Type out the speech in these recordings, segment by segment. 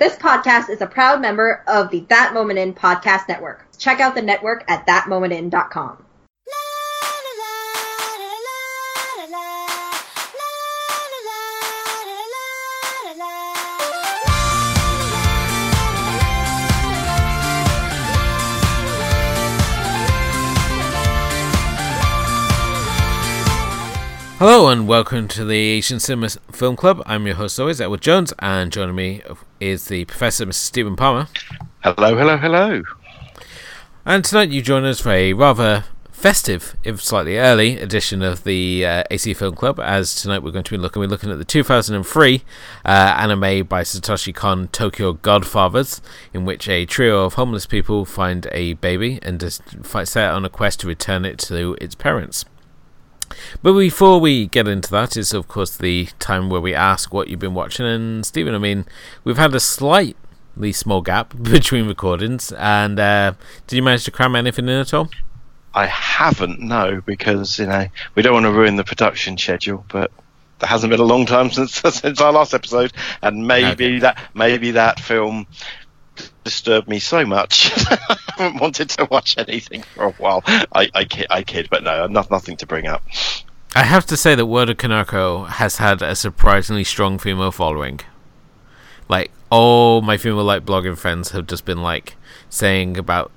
This podcast is a proud member of the That Moment In podcast network. Check out the network at thatmomentin.com. Hello and welcome to the Asian Cinema Film Club. I'm your host always, Elwood Jones, and joining me is the Professor, Mr. Stephen Palmer. Hello, hello, hello. And tonight you join us for a rather festive, if slightly early, edition of the uh, AC Film Club. As tonight we're going to be looking, we're looking at the 2003 uh, anime by Satoshi Kon, Tokyo Godfathers, in which a trio of homeless people find a baby and just set on a quest to return it to its parents. But before we get into that, is of course the time where we ask what you've been watching. And Stephen, I mean, we've had a slightly small gap between recordings. And uh, did you manage to cram anything in at all? I haven't, no, because you know we don't want to ruin the production schedule. But there hasn't been a long time since since our last episode, and maybe okay. that maybe that film disturbed me so much. I haven't wanted to watch anything for a while. I, I kid, I kid, but no, not, nothing to bring up. I have to say that World of Kanako has had a surprisingly strong female following. Like all my female like blogging friends have just been like saying about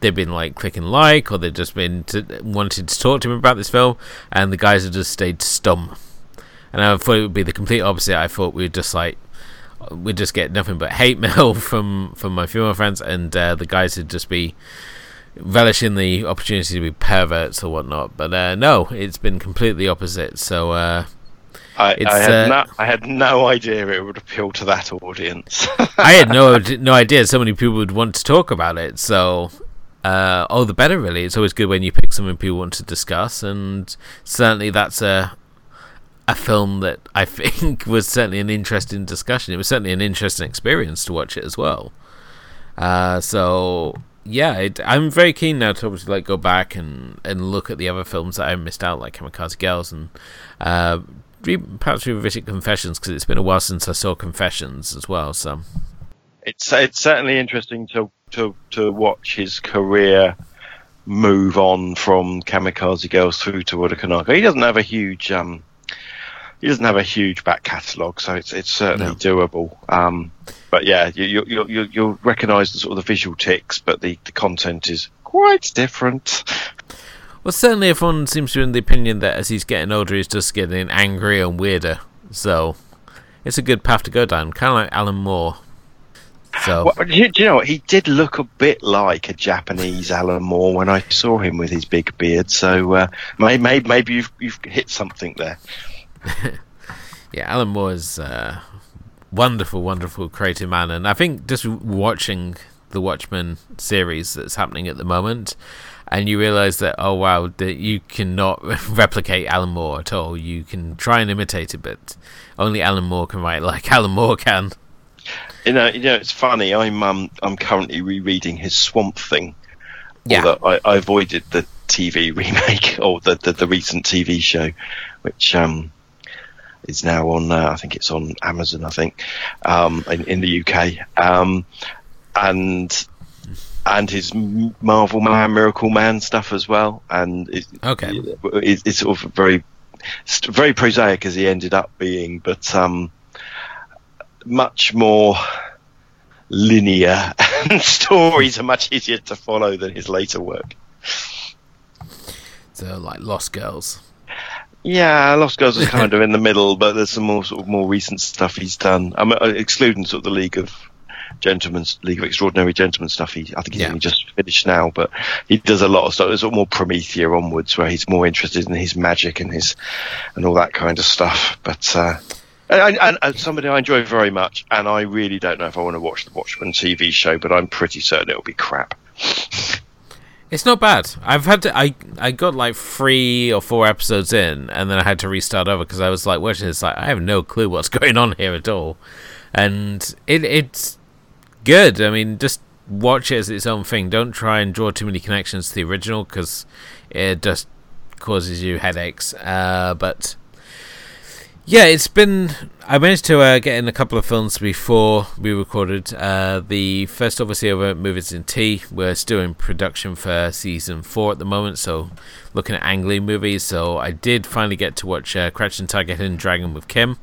they've been like clicking like or they've just been to, wanted to talk to him about this film, and the guys have just stayed stum. And I thought it would be the complete opposite. I thought we'd just like we just get nothing but hate mail from from my female friends, and uh, the guys would just be relishing the opportunity to be perverts or whatnot. But uh, no, it's been completely opposite. So uh, I, I, had uh, no, I had no idea it would appeal to that audience. I had no no idea so many people would want to talk about it. So. Uh, oh, the better, really. It's always good when you pick something people want to discuss, and certainly that's a a film that I think was certainly an interesting discussion. It was certainly an interesting experience to watch it as well. Uh, so yeah, it, I'm very keen now to obviously like go back and, and look at the other films that I missed out, like Kamikaze Girls and uh, perhaps revisit Confessions because it's been a while since I saw Confessions as well. So it's it's certainly interesting to to to watch his career move on from Kamikaze Girls through to World. He doesn't have a huge um, he doesn't have a huge back catalogue, so it's it's certainly no. doable. Um, but yeah, you, you, you, you'll recognise the sort of the visual ticks, but the, the content is quite different. Well, certainly everyone seems to be in the opinion that as he's getting older, he's just getting angrier and weirder. So it's a good path to go down, kind of like Alan Moore. So, well, do, you, do you know what? He did look a bit like a Japanese Alan Moore when I saw him with his big beard. So uh, maybe, maybe you've, you've hit something there. yeah, Alan Moore is a wonderful, wonderful creative man, and I think just watching the Watchmen series that's happening at the moment, and you realize that oh wow, that you cannot replicate Alan Moore at all. You can try and imitate it, but only Alan Moore can write like Alan Moore can. You know, you know, it's funny. I'm um, I'm currently rereading his Swamp Thing. Yeah. I, I avoided the TV remake or the, the, the recent TV show, which um, is now on. Uh, I think it's on Amazon. I think um, in, in, the UK, um, and and his Marvel Man, Miracle Man stuff as well. And it, okay, it, it's sort of very very prosaic as he ended up being, but um, much more linear and stories are much easier to follow than his later work. So, like Lost Girls. Yeah, Lost Girls is kind of in the middle, but there's some more sort of more recent stuff he's done. I'm uh, excluding sort of the League of Gentlemen, League of Extraordinary Gentlemen stuff. He, I think he's yeah. only just finished now, but he does a lot of stuff. There's sort of more Promethea onwards, where he's more interested in his magic and his and all that kind of stuff. But uh, and, and, and, somebody I enjoy very much, and I really don't know if I want to watch the Watchmen TV show, but I'm pretty certain it'll be crap. It's not bad. I've had to. I I got like three or four episodes in, and then I had to restart over because I was like watching this. Like I have no clue what's going on here at all, and it it's good. I mean, just watch it as its own thing. Don't try and draw too many connections to the original because it just causes you headaches. Uh, but Yeah, it's been. I managed to uh, get in a couple of films before we recorded. Uh, the first, obviously, over Movies in T. We're still in production for season four at the moment, so looking at Ang Lee movies. So I did finally get to watch uh, Tiger, Hidden Dragon with Kim,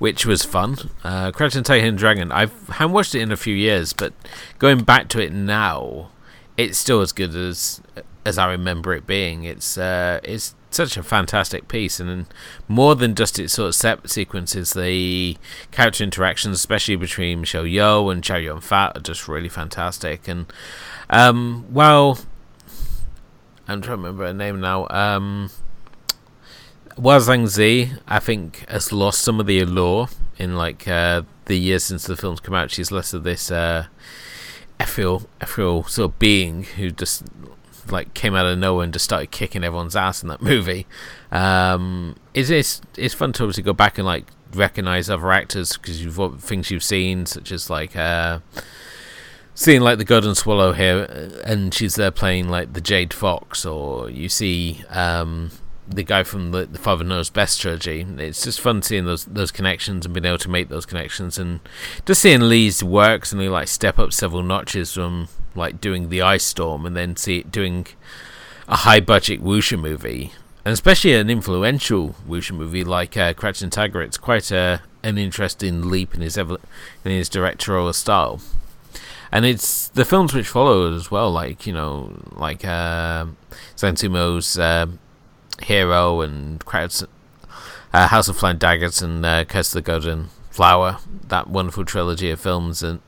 which was fun. Uh, Tiger, Hidden Dragon. I've haven't watched it in a few years, but going back to it now, it's still as good as as I remember it being. It's uh, it's such a fantastic piece, and more than just its sort of set sequences, the character interactions, especially between Michelle Yeoh and Chow Yun Fat, are just really fantastic. And um, well, I'm trying to remember her name now. Um, Hua Zhangzi, I think, has lost some of the allure in like uh, the years since the films come out. She's less of this uh, ethereal, ethereal sort of being who just like came out of nowhere and just started kicking everyone's ass in that movie. Um, it's, it's it's fun to obviously go back and like recognize other actors because you've things you've seen such as like uh, seeing like the Golden Swallow here, uh, and she's there playing like the Jade Fox, or you see um, the guy from the, the Father Knows Best trilogy. It's just fun seeing those those connections and being able to make those connections, and just seeing Lee's works and he like step up several notches from like doing the Ice Storm and then see it doing a high budget wuxia movie, and especially an influential wuxia movie like uh, Crouching Tiger. It's quite a an interesting leap in his evo- in his directorial style. And it's the films which follow as well, like you know, like uh, Zhang Yimou's uh, Hero and Crowds, uh, House of Flying Daggers and uh, Curse of the Golden Flower. That wonderful trilogy of films, and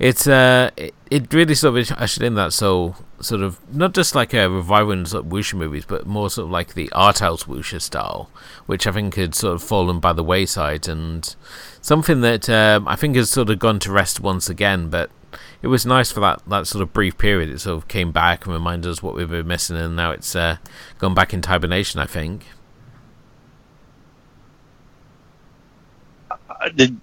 it's uh, it, it really sort of ushered in that soul sort of not just like a revival in sort of wuxia movies, but more sort of like the art house wuxia style, which I think had sort of fallen by the wayside, and something that um, I think has sort of gone to rest once again, but it was nice for that, that sort of brief period. It sort of came back and reminded us what we were missing, and now it's uh, gone back into hibernation. I think.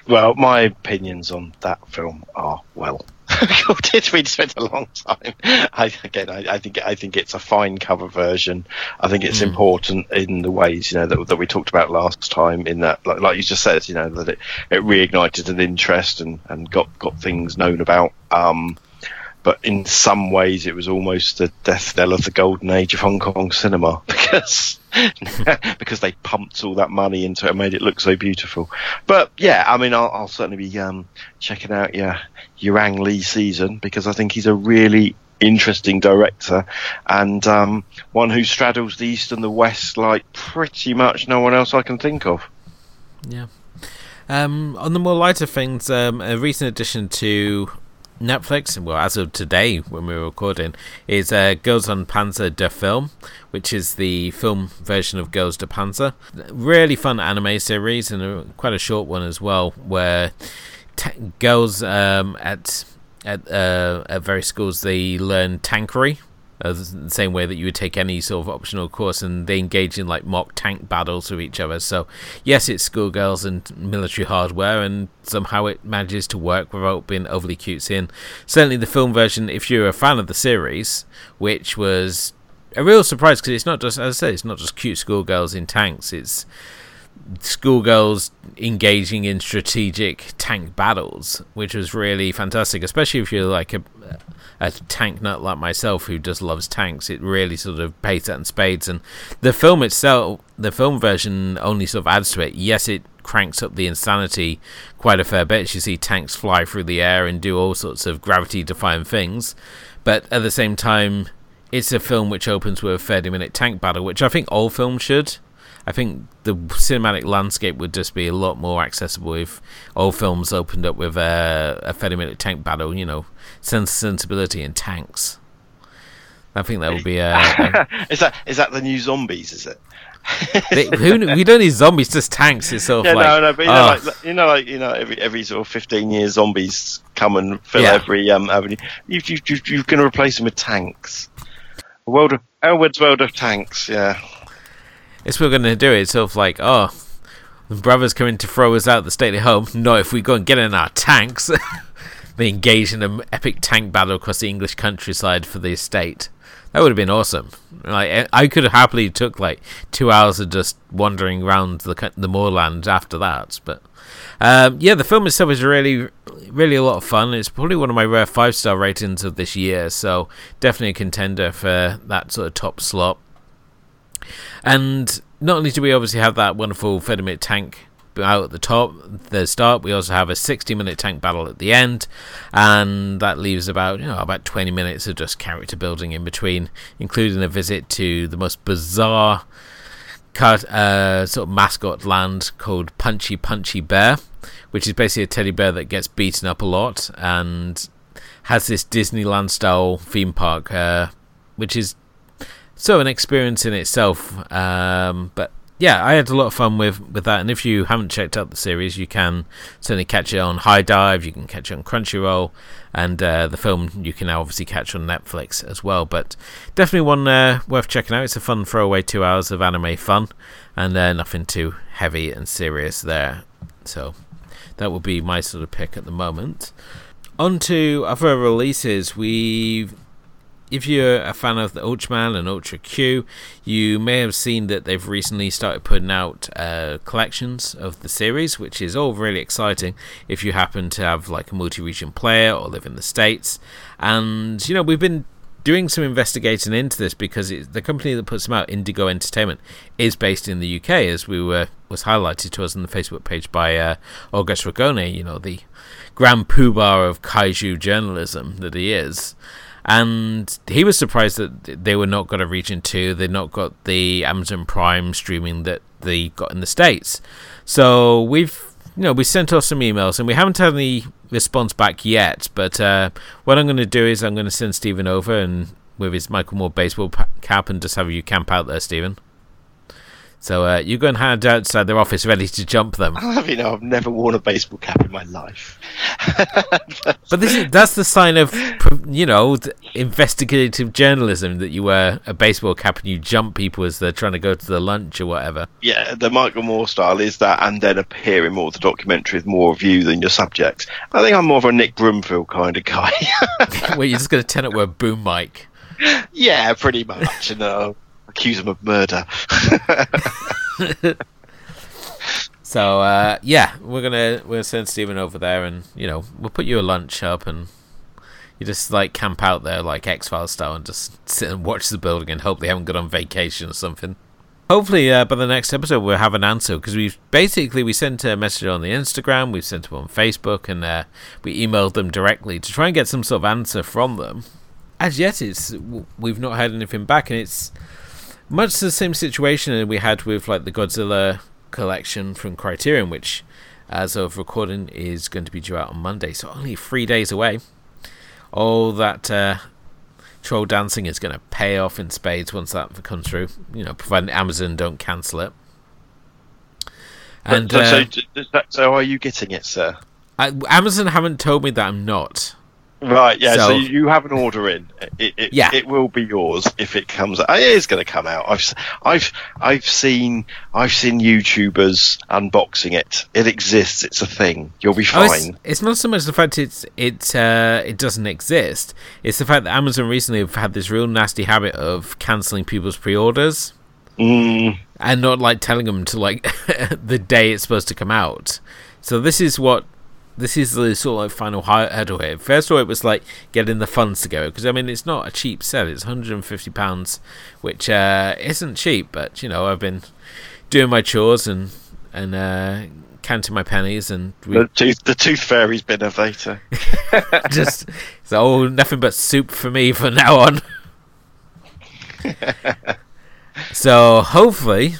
Well, my opinions on that film are well. did we spent a long time? I, again, I, I, think I think it's a fine cover version. I think it's mm. important in the ways you know that, that we talked about last time. In that, like, like you just said, you know that it, it reignited an interest and, and got got things known about. Um, but in some ways it was almost the death knell of the golden age of Hong Kong cinema because because they pumped all that money into it and made it look so beautiful. But yeah, I mean, I'll, I'll certainly be um, checking out your your Ang Lee season because I think he's a really interesting director and um, one who straddles the east and the west like pretty much no one else I can think of. Yeah. Um, on the more lighter things, um, a recent addition to Netflix, well, as of today when we are recording, is uh, Girls und Panzer Der Film, which is the film version of Girls und Panzer. Really fun anime series and a, quite a short one as well, where t- girls um, at at uh, at various schools they learn tankery, uh, the same way that you would take any sort of optional course, and they engage in like mock tank battles with each other. So, yes, it's schoolgirls and military hardware, and somehow it manages to work without being overly cutesy. And certainly, the film version, if you're a fan of the series, which was a real surprise because it's not just, as I said, it's not just cute schoolgirls in tanks. It's schoolgirls engaging in strategic tank battles, which was really fantastic, especially if you're like a a tank nut like myself who just loves tanks, it really sort of pays that in spades. And the film itself, the film version only sort of adds to it. Yes, it cranks up the insanity quite a fair bit. You see tanks fly through the air and do all sorts of gravity defying things. But at the same time, it's a film which opens with a 30 minute tank battle, which I think all films should. I think the cinematic landscape would just be a lot more accessible if all films opened up with a, a 30 minute tank battle, you know, sense sensibility in tanks. I think that would be a, a is that is that the new zombies? Is it? they, who, we don't need zombies, just tanks. It's sort of yeah, like, no, no, but you know, oh. like, you know, like you know, every every sort of fifteen years, zombies come and fill yeah. every um, avenue. You you you you can replace them with tanks. A world of Elwood's world of tanks. Yeah. It's we're to do it. It's sort of like, oh, the brothers coming to throw us out the stately home. Not if we go and get in our tanks. they engage in an epic tank battle across the English countryside for the estate. That would have been awesome. Like I could have happily took like two hours of just wandering around the the moorland after that. But um, yeah, the film itself is really, really a lot of fun. It's probably one of my rare five star ratings of this year, so definitely a contender for that sort of top slot. And not only do we obviously have that wonderful 30 minute tank out at the top, the start, we also have a 60 minute tank battle at the end, and that leaves about you know about 20 minutes of just character building in between, including a visit to the most bizarre uh, sort of mascot land called Punchy Punchy Bear, which is basically a teddy bear that gets beaten up a lot and has this Disneyland style theme park, uh, which is so an experience in itself. Um, but yeah, I had a lot of fun with, with that. And if you haven't checked out the series, you can certainly catch it on HIDIVE. You can catch it on Crunchyroll, and uh, the film you can now obviously catch on Netflix as well. But definitely one uh, worth checking out. It's a fun throwaway two hours of anime fun, and uh, nothing too heavy and serious there. So that would be my sort of pick at the moment. On to other releases, we've if you're a fan of the Ultraman and Ultra Q, you may have seen that they've recently started putting out uh, collections of the series, which is all really exciting if you happen to have like a multi region player or live in the States. And, you know, we've been doing some investigating into this because it, the company that puts them out, Indigo Entertainment, is based in the UK, as we were was highlighted to us on the Facebook page by uh, August Ragone, you know, the grand poobah of kaiju journalism that he is and he was surprised that they were not got a region 2 they not got the amazon prime streaming that they got in the states. So we've you know we sent off some emails and we haven't had any response back yet but uh, what i'm going to do is i'm going to send stephen over and with his michael moore baseball cap and just have you camp out there stephen so uh, you go and hide outside their office, ready to jump them. I you know, I've never worn a baseball cap in my life. but this is—that's the sign of, you know, investigative journalism that you wear a baseball cap and you jump people as they're trying to go to the lunch or whatever. Yeah, the Michael Moore style is that, and then appear in more of the documentary with more of you than your subject. I think I'm more of a Nick Broomfield kind of guy. well, you're just going to turn up with a boom mic. Yeah, pretty much. You know accuse him of murder. so uh, yeah, we're gonna gonna send Stephen over there, and you know we'll put you a lunch up, and you just like camp out there like X Files style, and just sit and watch the building, and hope they haven't gone on vacation or something. Hopefully, uh, by the next episode, we'll have an answer because we've basically we sent a message on the Instagram, we've sent them on Facebook, and uh, we emailed them directly to try and get some sort of answer from them. As yet, it's we've not had anything back, and it's much the same situation we had with like the Godzilla collection from Criterion, which, as of recording, is going to be due out on Monday, so only three days away. All that uh, troll dancing is going to pay off in spades once that comes through. You know, providing Amazon don't cancel it. And so, uh, so, so, are you getting it, sir? I, Amazon haven't told me that I'm not. Right, yeah. So, so, you have an order in. It, it, yeah. it will be yours if it comes. It is going to come out. I've, I've, I've seen, I've seen YouTubers unboxing it. It exists. It's a thing. You'll be fine. Oh, it's, it's, not so much the fact it's it uh, it doesn't exist. It's the fact that Amazon recently have had this real nasty habit of canceling people's pre-orders. Mm. And not like telling them to like the day it's supposed to come out. So this is what this is the sort of like final hurdle here. First of all, it was like getting the funds together because I mean it's not a cheap set. It's 150 pounds, which uh, isn't cheap. But you know, I've been doing my chores and and uh, counting my pennies and we... the tooth the tooth fairy's been a. Just it's all nothing but soup for me from now on. so hopefully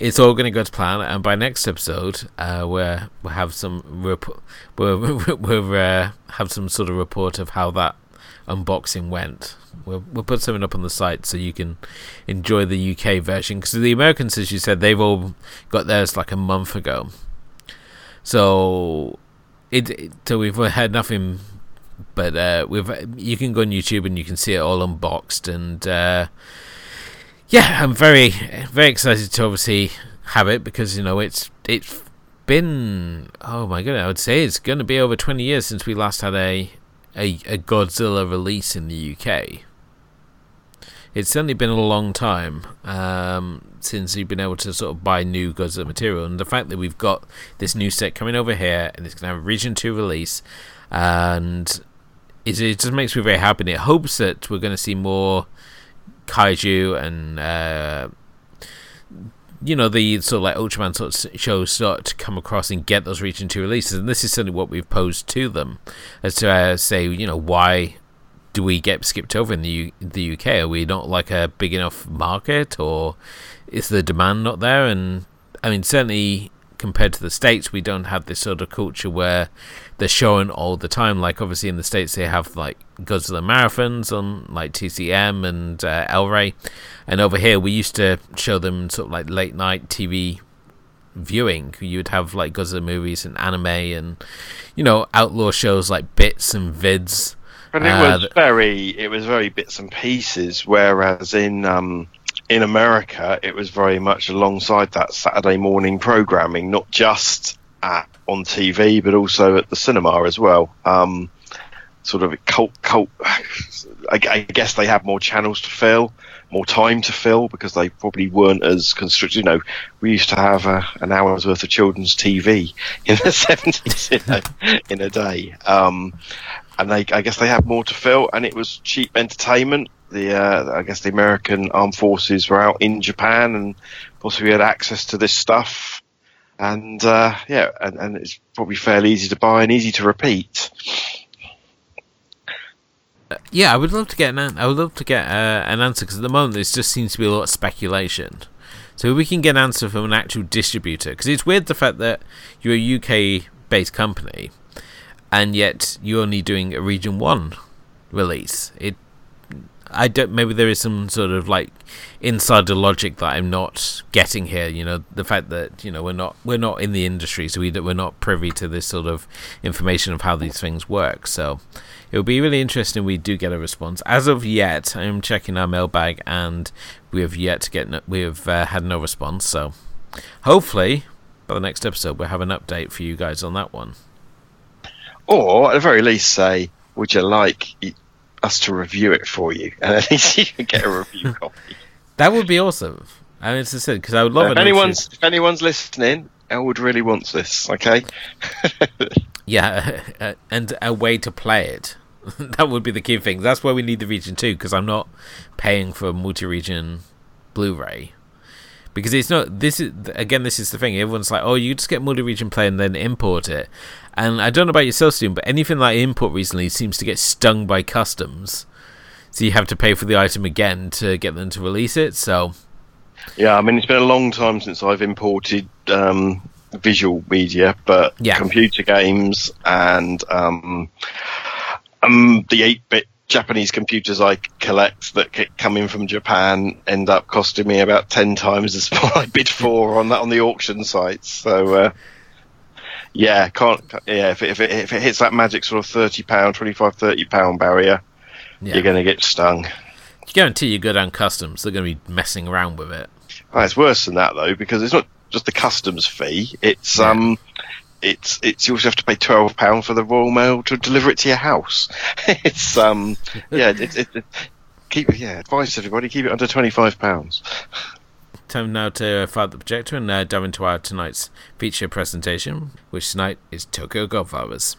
it's all going to go to plan, and by next episode, uh, we'll, we'll have some rep- we'll, we'll uh, have some sort of report of how that unboxing went. We'll, we'll put something up on the site so you can enjoy the UK version because the Americans, as you said, they've all got theirs like a month ago. So it, it so we've had nothing, but uh, we've you can go on YouTube and you can see it all unboxed and. Uh, yeah, I'm very very excited to obviously have it because you know it's it's been oh my god I would say it's going to be over 20 years since we last had a a, a Godzilla release in the UK. It's certainly been a long time um, since you've been able to sort of buy new Godzilla material, and the fact that we've got this new set coming over here, and it's going to have a Region Two release, and it, it just makes me very happy. And it hopes that we're going to see more kaiju and. Uh, you know the sort of like Ultraman sort of shows start to come across and get those region two releases, and this is certainly what we've posed to them as to uh, say, you know, why do we get skipped over in the U- the UK? Are we not like a big enough market, or is the demand not there? And I mean, certainly compared to the states, we don't have this sort of culture where they're showing all the time. Like obviously in the states, they have like Godzilla marathons on like TCM and uh, El Rey, and over here we used to show them sort of like late night TV viewing. You would have like Godzilla movies and anime and you know outlaw shows like Bits and Vids. But it was uh, very, it was very bits and pieces. Whereas in um, in America, it was very much alongside that Saturday morning programming, not just at, on TV, but also at the cinema as well. Um, sort of cult, cult. I, I, guess they have more channels to fill, more time to fill because they probably weren't as constricted. You know, we used to have a, an hour's worth of children's TV in the seventies in, a, in a day. Um, and they, I guess they had more to fill, and it was cheap entertainment the uh, I guess the American armed forces were out in Japan and possibly had access to this stuff. And uh, yeah, and, and, it's probably fairly easy to buy and easy to repeat. Yeah, I would love to get an I would love to get uh, an answer because at the moment there just seems to be a lot of speculation. So we can get an answer from an actual distributor because it's weird the fact that you're a UK based company and yet you're only doing a region one release. It I don't. Maybe there is some sort of like insider logic that I'm not getting here. You know, the fact that you know we're not we're not in the industry, so we we're not privy to this sort of information of how these things work. So it will be really interesting. We do get a response. As of yet, I am checking our mailbag, and we have yet to get. No, we have uh, had no response. So hopefully, by the next episode, we'll have an update for you guys on that one. Or at the very least, say, would you like us to review it for you, and at least you can get a review copy. That would be awesome. I mean, it's said, because I would love it. If anyone's if anyone's listening, Elwood really wants this. Okay. yeah, uh, and a way to play it. that would be the key thing. That's why we need the region two, because I'm not paying for multi-region Blu-ray because it's not this is again this is the thing. Everyone's like oh you just get multi-region play and then import it. And i don't know about yourself Steven, but anything like import recently seems to get stung by customs. So you have to pay for the item again to get them to release it so. Yeah i mean it's been a long time since i've imported um, visual media but yeah. computer games and um, um, the 8-bit Japanese computers I collect that come in from Japan end up costing me about ten times as what I bid for on that on the auction sites. So uh, yeah, can't yeah if it, if it, if it hits that magic sort of thirty pound, 25 30 pound barrier, yeah. you're going to get stung. You guarantee you go down customs, they're going to be messing around with it. Oh, it's worse than that though because it's not just the customs fee; it's yeah. um it's it's you also have to pay twelve pound for the Royal Mail to deliver it to your house. it's um yeah it, it, it, keep yeah advice everybody keep it under twenty five pounds. Time now to fire the projector and uh, dive into our tonight's feature presentation, which tonight is Tokyo Godfathers.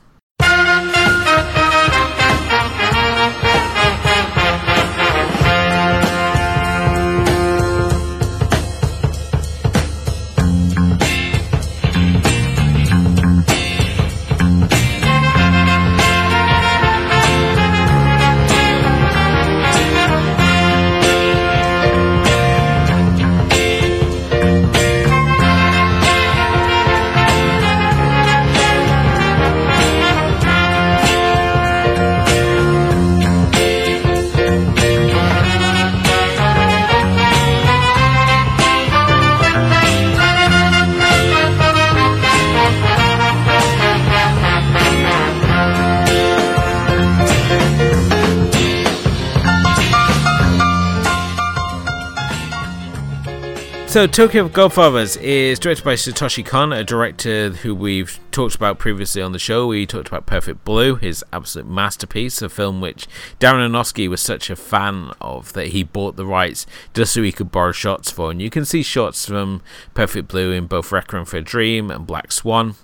So, Tokyo Godfathers is directed by Satoshi Kon, a director who we've talked about previously on the show. We talked about Perfect Blue, his absolute masterpiece, a film which Darren Aronofsky was such a fan of that he bought the rights just so he could borrow shots for. And you can see shots from Perfect Blue in both Requiem for a Dream and Black Swan.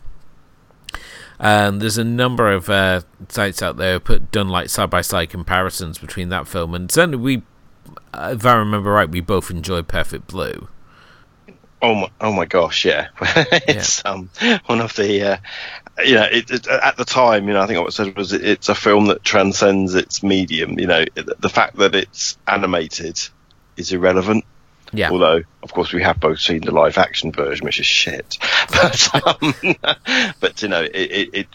And there's a number of uh, sites out there put done like side by side comparisons between that film, and certainly we, if I remember right, we both enjoyed Perfect Blue. Oh my, oh my gosh, yeah. it's yeah. um one of the uh, you know it, it, at the time you know I think what I said was it, it's a film that transcends its medium. You know the fact that it's animated is irrelevant. Yeah. Although, of course, we have both seen the live action version, which is shit. But, um, but you know, it, it, it,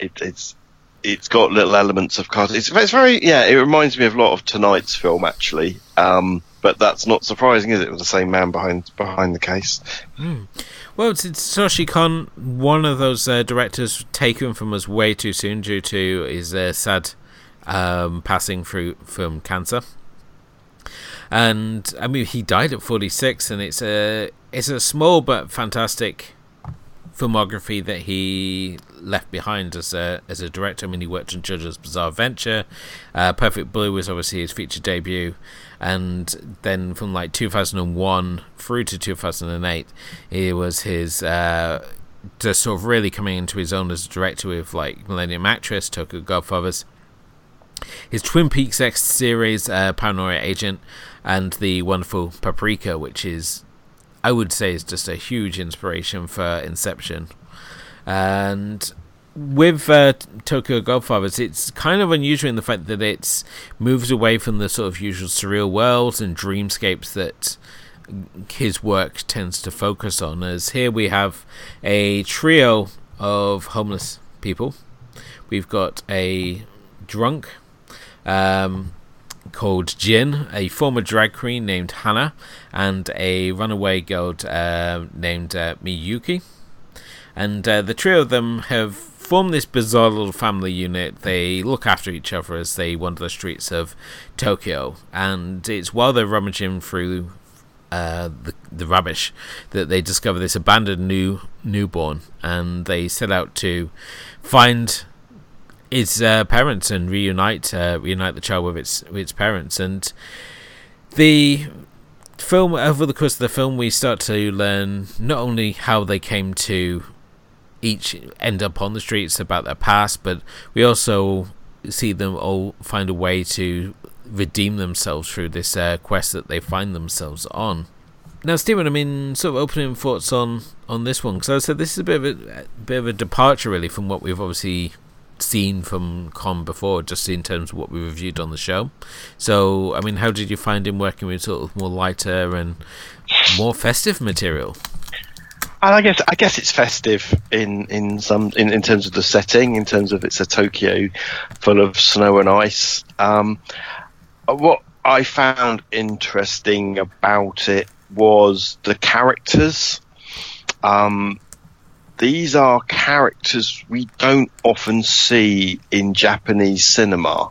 it, it's it's got little elements of cartoon. It's, it's very yeah. It reminds me of a lot of tonight's film actually. Um, but that's not surprising, is it? It was the same man behind behind the case. Mm. Well, it's, it's Satoshi Kon, one of those uh, directors taken from us way too soon due to his uh, sad um, passing through from cancer. And I mean, he died at 46, and it's a it's a small but fantastic filmography that he left behind as a as a director. I mean, he worked on JoJo's Bizarre Adventure. Uh, Perfect Blue was obviously his feature debut, and then from like 2001 through to 2008, it was his. Uh, just sort of really coming into his own as a director with like Millennium Actress, Tokyo Godfathers, his Twin Peaks X series, uh, Paranoia Agent, and the wonderful Paprika, which is I would say is just a huge inspiration for Inception. And with uh, Tokyo Godfathers, it's kind of unusual in the fact that it moves away from the sort of usual surreal worlds and dreamscapes that his work tends to focus on. As here we have a trio of homeless people. We've got a drunk, um, called Jin, a former drag queen named Hannah, and a runaway girl uh, named uh, Miyuki. And uh, the trio of them have formed this bizarre little family unit. They look after each other as they wander the streets of Tokyo. And it's while they're rummaging through uh, the the rubbish that they discover this abandoned new newborn, and they set out to find its uh, parents and reunite uh, reunite the child with its with its parents. And the film over the course of the film, we start to learn not only how they came to each end up on the streets about their past, but we also see them all find a way to redeem themselves through this uh, quest that they find themselves on. Now, Stephen, I mean, sort of opening thoughts on on this one because I said this is a bit of a, a bit of a departure, really, from what we've obviously seen from Kon before, just in terms of what we reviewed on the show. So, I mean, how did you find him working with sort of more lighter and more festive material? And I guess I guess it's festive in in some in, in terms of the setting, in terms of it's a Tokyo full of snow and ice. Um, what I found interesting about it was the characters. Um, these are characters we don't often see in Japanese cinema.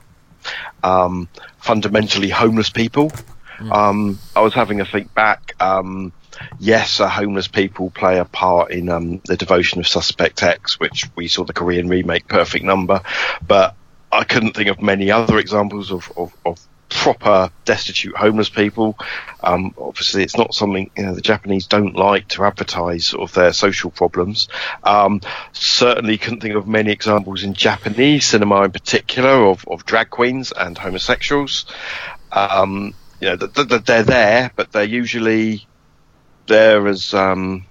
Um, fundamentally homeless people. Mm. Um, I was having a think back. Um, yes, uh, homeless people play a part in um, the devotion of Suspect X, which we saw the Korean remake Perfect Number, but I couldn't think of many other examples of, of, of proper destitute homeless people. Um, obviously, it's not something you know the Japanese don't like to advertise sort of their social problems. Um, certainly, couldn't think of many examples in Japanese cinema, in particular, of, of drag queens and homosexuals. Um, you know, they're there, but they're usually there as um,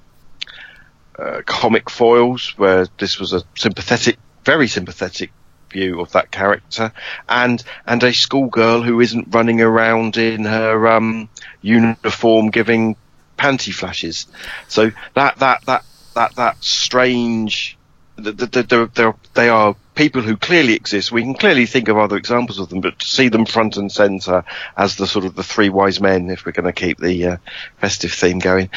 uh, comic foils, where this was a sympathetic, very sympathetic view of that character, and and a schoolgirl who isn't running around in her um, uniform giving panty flashes. So that that that that that strange. They're, they are people who clearly exist. We can clearly think of other examples of them, but to see them front and centre as the sort of the three wise men, if we're going to keep the uh, festive theme going,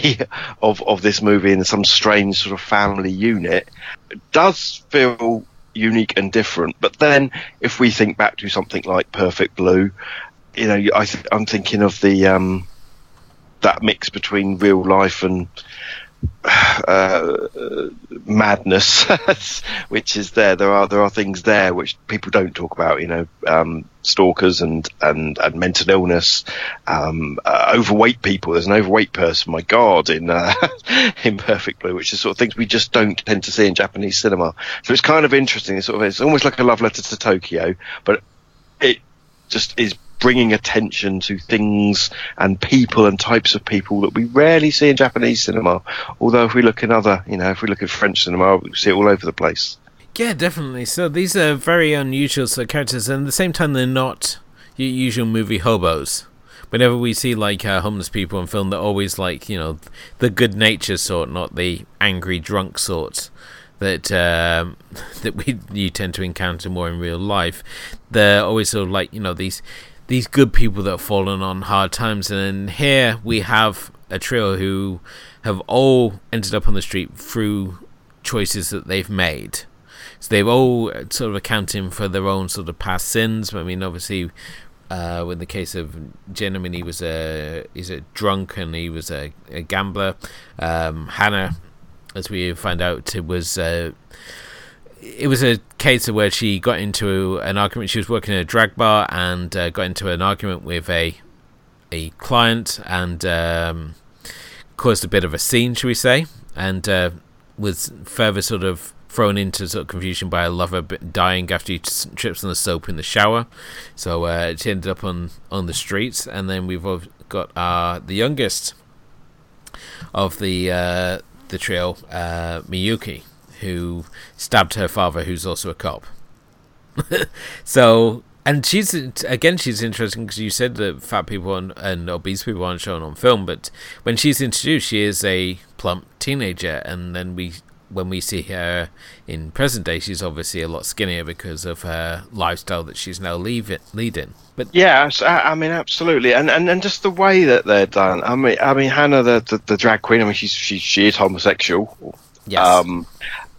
of of this movie in some strange sort of family unit, does feel unique and different. But then, if we think back to something like Perfect Blue, you know, I am thinking of the um, that mix between real life and uh, madness, which is there. There are there are things there which people don't talk about. You know, um, stalkers and and, and mental illness, um, uh, overweight people. There's an overweight person. My God, in uh, in Perfect Blue, which is sort of things we just don't tend to see in Japanese cinema. So it's kind of interesting. It's sort of it's almost like a love letter to Tokyo, but it just is bringing attention to things and people and types of people that we rarely see in Japanese cinema. Although if we look in other, you know, if we look at French cinema, we see it all over the place. Yeah, definitely. So these are very unusual sort of characters, and at the same time, they're not your usual movie hobos. Whenever we see like uh, homeless people in film, they're always like you know the good natured sort, not the angry drunk sort that um, that we you tend to encounter more in real life. They're always sort of like you know these these good people that have fallen on hard times. And here we have a trio who have all ended up on the street through choices that they've made. So they've all sort of accounting for their own sort of past sins. I mean, obviously, uh, in the case of mean, he was a he's a drunk and he was a, a gambler. Um, Hannah, as we find out, was uh, it was a case of where she got into an argument. She was working in a drag bar and uh, got into an argument with a a client and um, caused a bit of a scene, shall we say, and uh, was further sort of thrown into sort of confusion by a lover dying after he trips on the soap in the shower. So uh, she ended up on on the streets, and then we've got uh, the youngest of the uh, the trio, uh, Miyuki who stabbed her father, who's also a cop. so, and she's again, she's interesting because you said that fat people and, and obese people aren't shown on film, but when she's introduced, she is a plump teenager, and then we when we see her in present day, she's obviously a lot skinnier because of her lifestyle that she's now leaving, leading. But yeah, I mean, absolutely, and, and and just the way that they're done. I mean, I mean, Hannah, the the, the drag queen. I mean, she's she she is homosexual. Yes. Um,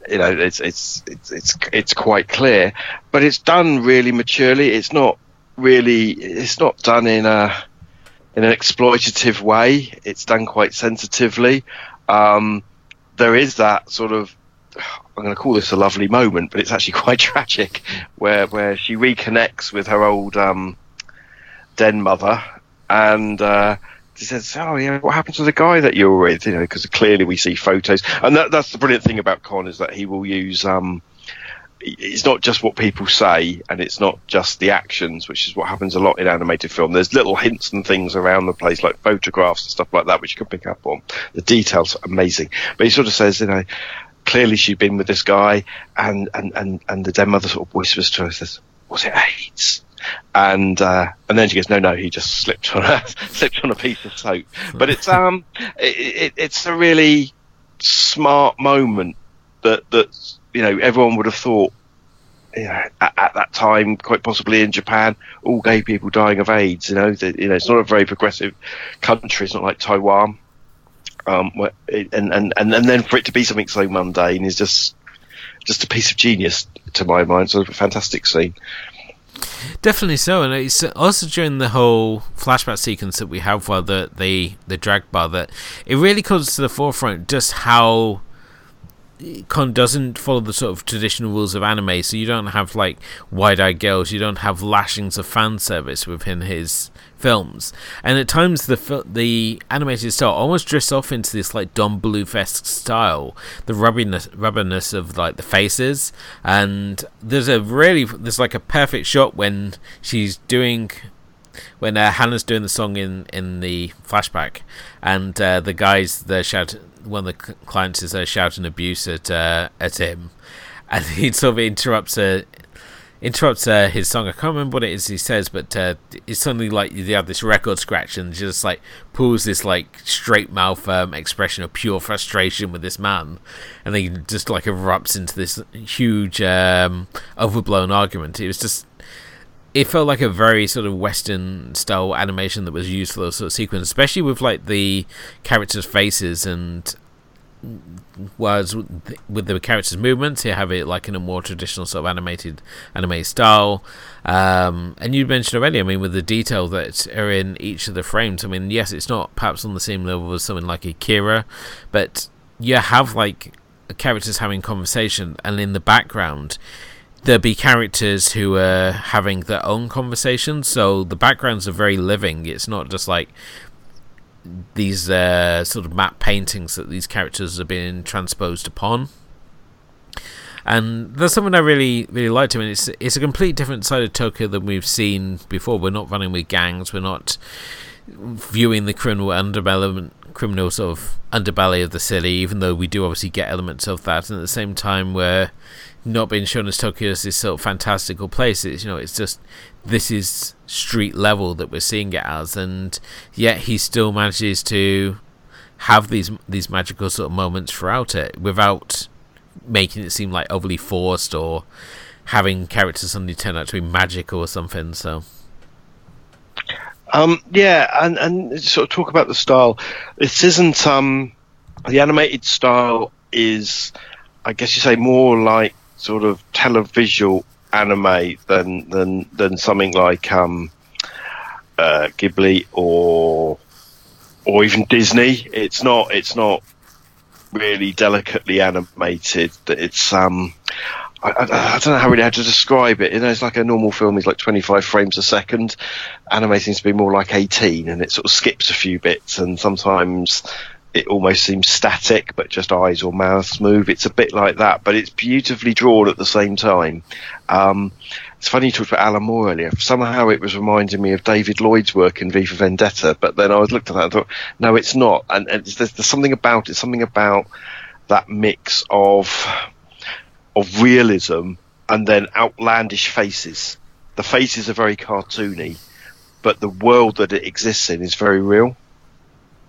you know, it's, it's it's it's it's quite clear, but it's done really maturely. It's not really it's not done in a in an exploitative way. It's done quite sensitively. Um, there is that sort of I'm going to call this a lovely moment, but it's actually quite tragic, where where she reconnects with her old um, den mother, and uh, says, "Oh yeah, what happened to the guy that you were with?" You know, because clearly we see photos, and that, that's the brilliant thing about Kon is that he will use. Um, it's not just what people say, and it's not just the actions, which is what happens a lot in animated film. There's little hints and things around the place, like photographs and stuff like that, which you can pick up on. The details are amazing, but he sort of says, you know, clearly she'd been with this guy, and and and and the dead mother sort of whispers to her, says, "Was it AIDS?" And uh, and then she goes, no, no, he just slipped on a slipped on a piece of soap. But it's um, it, it, it's a really smart moment that that you know everyone would have thought. You know, at, at, that time, quite possibly in Japan, all gay people dying of AIDS. You know, the, you know, it's not a very progressive country. It's not like Taiwan. Um, and, and and and then for it to be something so mundane is just just a piece of genius to my mind. So a fantastic scene. Definitely so, and it's also during the whole flashback sequence that we have for the the the drag bar that it really comes to the forefront just how Kon doesn't follow the sort of traditional rules of anime, so you don't have like wide-eyed girls, you don't have lashings of fan service within his films, and at times the the animated style almost drifts off into this like Don Bluth style, the rubbiness rubberness of like the faces, and there's a really there's like a perfect shot when she's doing when uh, Hannah's doing the song in in the flashback, and uh, the guys they're shouting one of the clients is uh, shouting abuse at uh, at him, and he sort of interrupts uh, interrupts uh, his song. I can't remember what it is he says, but uh, it's suddenly like you have this record scratch and just like pulls this like straight mouth um, expression of pure frustration with this man, and then he just like erupts into this huge um, overblown argument. It was just it felt like a very sort of Western style animation that was used for those sort of sequences, especially with like the characters' faces and whereas with the characters' movements, you have it like in a more traditional sort of animated anime style. Um, and you mentioned already, I mean, with the detail that are in each of the frames. I mean, yes, it's not perhaps on the same level as something like Akira, but you have like characters having conversation, and in the background, there'll be characters who are having their own conversations. So the backgrounds are very living. It's not just like these uh, sort of map paintings that these characters are being transposed upon. And that's something I really, really liked. I mean, it's it's a complete different side of Tokyo than we've seen before. We're not running with gangs. We're not viewing the criminal underbelly, criminal sort of underbelly of the city. Even though we do obviously get elements of that, and at the same time, we're not being shown as Tokyo as this sort of fantastical place. It's you know, it's just this is street level that we're seeing it as, and yet he still manages to have these these magical sort of moments throughout it without making it seem like overly forced or having characters suddenly turn out to be magical or something. So. Um, yeah, and, and sort of talk about the style. This isn't um, the animated style is, I guess you say, more like sort of televisual anime than than than something like um, uh, Ghibli or or even Disney. It's not it's not really delicately animated. It's um. I, I, I, don't know how really how to describe it. You know, it's like a normal film is like 25 frames a second. Anime seems to be more like 18, and it sort of skips a few bits, and sometimes it almost seems static, but just eyes or mouths move. It's a bit like that, but it's beautifully drawn at the same time. Um, it's funny you talked about Alan Moore earlier. Somehow it was reminding me of David Lloyd's work in V for Vendetta, but then I was looked at that and thought, no, it's not. And, and there's, there's something about it, something about that mix of of realism and then outlandish faces. The faces are very cartoony, but the world that it exists in is very real.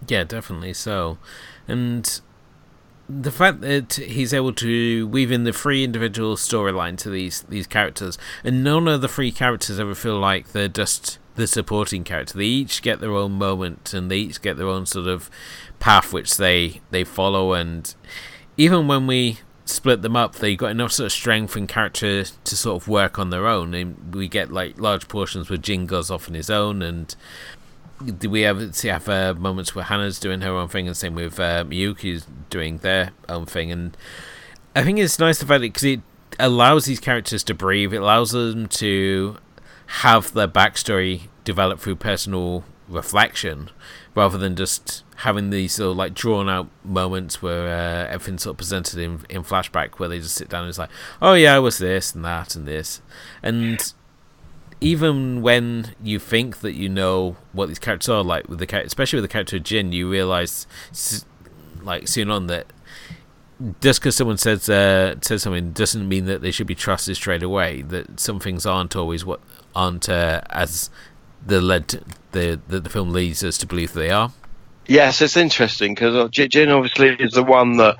Yeah, definitely so. And the fact that he's able to weave in the three individual storyline to these these characters, and none of the three characters ever feel like they're just the supporting character. They each get their own moment, and they each get their own sort of path which they they follow. And even when we split them up, they've got enough sort of strength and character to sort of work on their own. And we get like large portions where Jin goes off on his own, and we ever see have uh, moments where Hannah's doing her own thing, and same with uh, Miyuki's doing their own thing, and I think it's nice the fact because it allows these characters to breathe. It allows them to have their backstory develop through personal reflection, rather than just having these sort of like drawn out moments where uh, everything's sort of presented in in flashback, where they just sit down and it's like, oh yeah, I was this and that and this, and even when you think that you know what these characters are, like with the especially with the character of Jin, you realize like soon on that just because someone says uh, says something doesn't mean that they should be trusted straight away. That some things aren't always what aren't uh, as the led the, the the film leads us to believe they are. Yes, it's interesting because uh, Jin obviously is the one that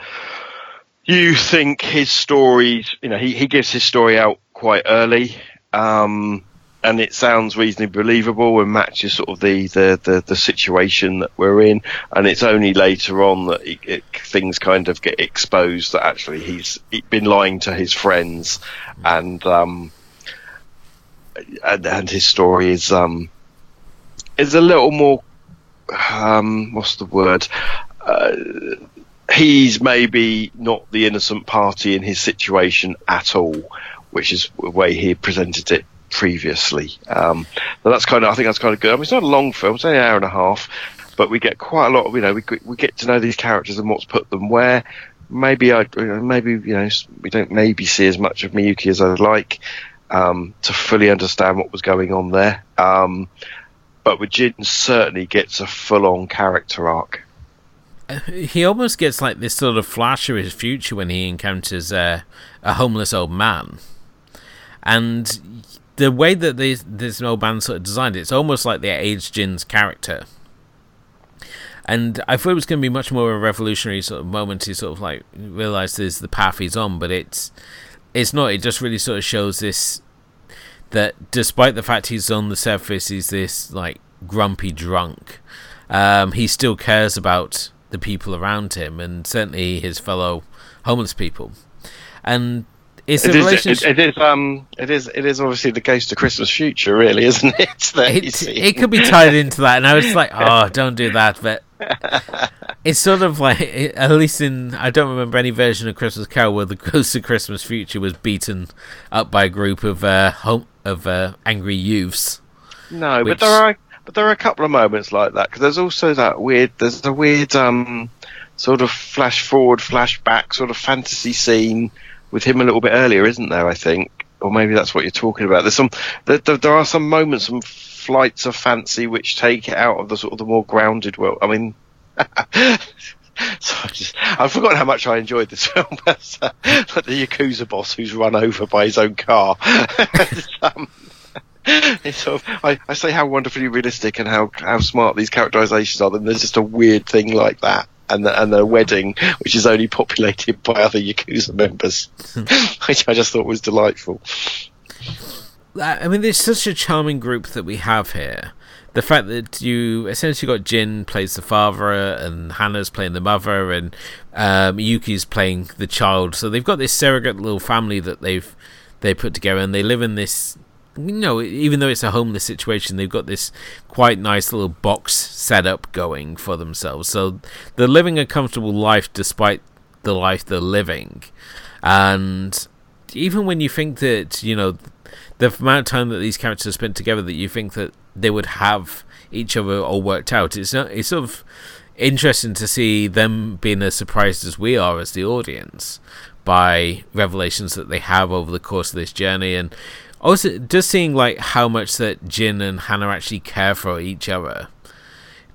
you think his stories. You know, he he gives his story out quite early. Um, and it sounds reasonably believable and matches sort of the, the, the, the situation that we're in. And it's only later on that it, it, things kind of get exposed that actually he's been lying to his friends, and um, and, and his story is um, is a little more um, what's the word. Uh, he's maybe not the innocent party in his situation at all, which is the way he presented it previously. Um, that's kind of, I think that's kind of good. I mean, it's not a long film; it's only an hour and a half, but we get quite a lot of, you know, we we get to know these characters and what's put them where. Maybe I, maybe you know, we don't maybe see as much of Miyuki as I'd like um, to fully understand what was going on there. Um, but Jin, certainly gets a full-on character arc he almost gets like this sort of flash of his future when he encounters uh, a homeless old man, and the way that this this old band sort of designed it, it's almost like they aged Jin's character. And I thought it was going to be much more of a revolutionary sort of moment to sort of like realize the path he's on, but it's it's not. It just really sort of shows this that despite the fact he's on the surface, he's this like grumpy drunk. Um, he still cares about the people around him, and certainly his fellow homeless people. And it's It a is, relationship. it, it is um it is it is obviously the ghost of Christmas future really isn't it that you it, see? it could be tied into that, and I was like, "Oh, don't do that." But it's sort of like, at least in I don't remember any version of Christmas Carol where the Ghost of Christmas Future was beaten up by a group of uh, home, of uh, angry youths. No, Which- but there are but there are a couple of moments like that because there's also that weird there's a weird um sort of flash forward, flashback sort of fantasy scene with him a little bit earlier, isn't there? I think, or maybe that's what you're talking about. There's some there, there, are some moments, some flights of fancy which take it out of the sort of the more grounded world. I mean. So I just, I've forgotten how much I enjoyed this film. But, uh, like the Yakuza boss who's run over by his own car. Um, sort of, I, I say how wonderfully realistic and how how smart these characterizations are. Then there's just a weird thing like that, and the, and the wedding, which is only populated by other Yakuza members, which I just thought was delightful. I mean, there's such a charming group that we have here. The fact that you essentially got Jin plays the father, and Hannah's playing the mother, and um, Yuki's playing the child. So they've got this surrogate little family that they've they put together, and they live in this. You know, even though it's a homeless situation, they've got this quite nice little box setup going for themselves. So they're living a comfortable life despite the life they're living, and even when you think that you know the amount of time that these characters have spent together that you think that they would have each other all worked out it's not it's sort of interesting to see them being as surprised as we are as the audience by revelations that they have over the course of this journey and also just seeing like how much that Jin and Hannah actually care for each other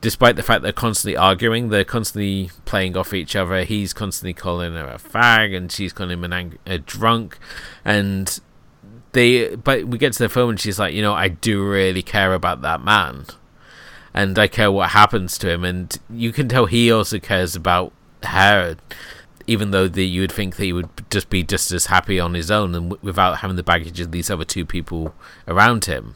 despite the fact they're constantly arguing, they're constantly playing off each other. He's constantly calling her a fag, and she's calling him an ang- a drunk. And they, but we get to the film, and she's like, you know, I do really care about that man, and I care what happens to him. And you can tell he also cares about her, even though the, you would think that he would just be just as happy on his own and w- without having the baggage of these other two people around him.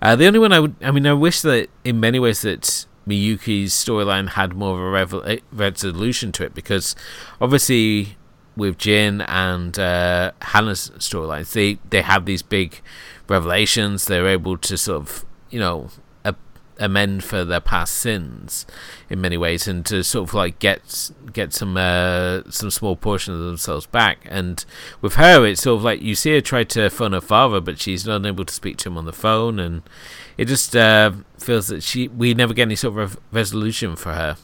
Uh, the only one I would, I mean, I wish that in many ways that Miyuki's storyline had more of a revel- eh, resolution to it because obviously with Jin and uh, Hannah's storylines, they they have these big revelations. They're able to sort of you know amend for their past sins in many ways, and to sort of like get get some uh, some small portion of themselves back. And with her, it's sort of like you see her try to phone her father, but she's not able to speak to him on the phone, and it just uh, feels that she we never get any sort of resolution for her.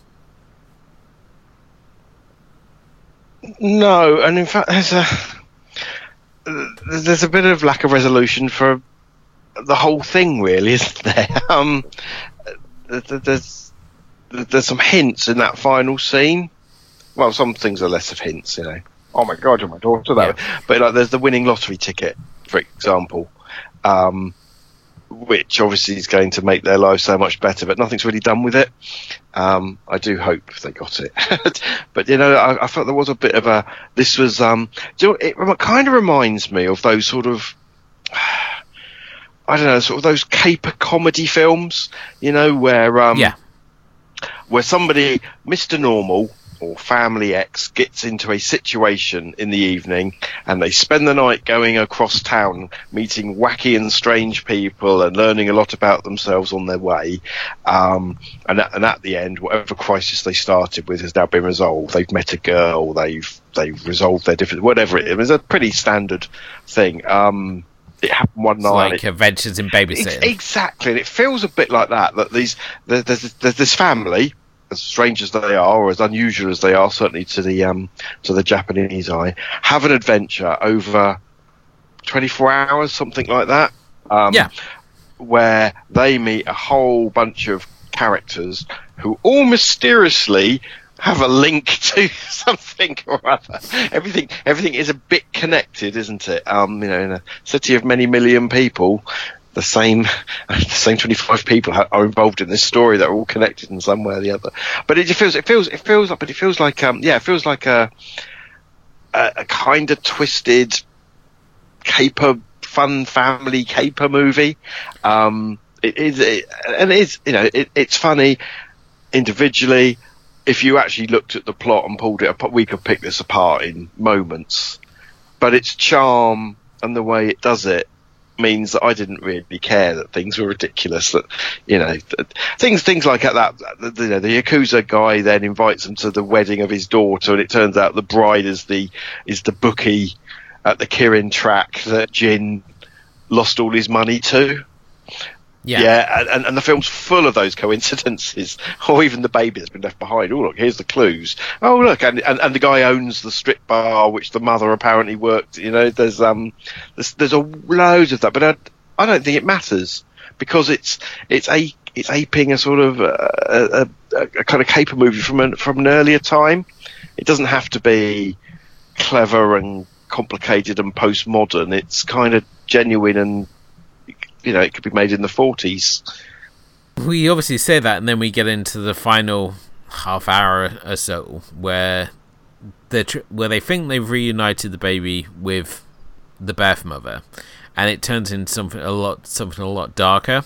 No, and in fact, there's a there's a bit of lack of resolution for the whole thing, really, isn't there? Um, th- th- there's there's some hints in that final scene. Well, some things are less of hints, you know. Oh my God, you're my daughter, that. But like, there's the winning lottery ticket, for example, um, which obviously is going to make their lives so much better, but nothing's really done with it. Um, I do hope they got it, but you know, I, I felt there was a bit of a. This was, um, do you know, it kind of reminds me of those sort of. I don't know, sort of those caper comedy films, you know, where um, yeah, where somebody, Mr. Normal or Family X, gets into a situation in the evening and they spend the night going across town, meeting wacky and strange people and learning a lot about themselves on their way. Um, and, at, and at the end, whatever crisis they started with has now been resolved. They've met a girl, they've they've resolved their different whatever it is. It's a pretty standard thing. Um, it happened one it's night. like Adventures in Babysitting. Ex- exactly, and it feels a bit like that. That these there's, there's this family, as strange as they are, or as unusual as they are, certainly to the um to the Japanese eye, have an adventure over 24 hours, something like that. Um, Yeah. where they meet a whole bunch of characters who all mysteriously have a link to something or other. Everything, everything is a bit connected, isn't it? Um, you know, in a city of many million people, the same, the same 25 people are involved in this story that are all connected in some way or the other. But it feels, it feels, it feels like, but it feels like, um, yeah, it feels like a, a, a kind of twisted caper, fun family caper movie. Um, it is, it, and it is, you know, it, it's funny individually. If you actually looked at the plot and pulled it apart, we could pick this apart in moments. But its charm and the way it does it means that I didn't really care that things were ridiculous. That you know, things things like that. You know, the yakuza guy then invites them to the wedding of his daughter, and it turns out the bride is the is the bookie at the keirin track that Jin lost all his money to. Yeah, yeah and, and the film's full of those coincidences, or even the baby that's been left behind. Oh, look, here's the clues. Oh, look, and, and, and the guy owns the strip bar, which the mother apparently worked. You know, there's um, there's there's a loads of that, but I, I don't think it matters because it's it's a it's aping a sort of uh, a, a, a kind of caper movie from an from an earlier time. It doesn't have to be clever and complicated and postmodern. It's kind of genuine and you know, it could be made in the 40s. We obviously say that, and then we get into the final half hour or so where they tr- where they think they've reunited the baby with the birth mother, and it turns into something a lot something a lot darker.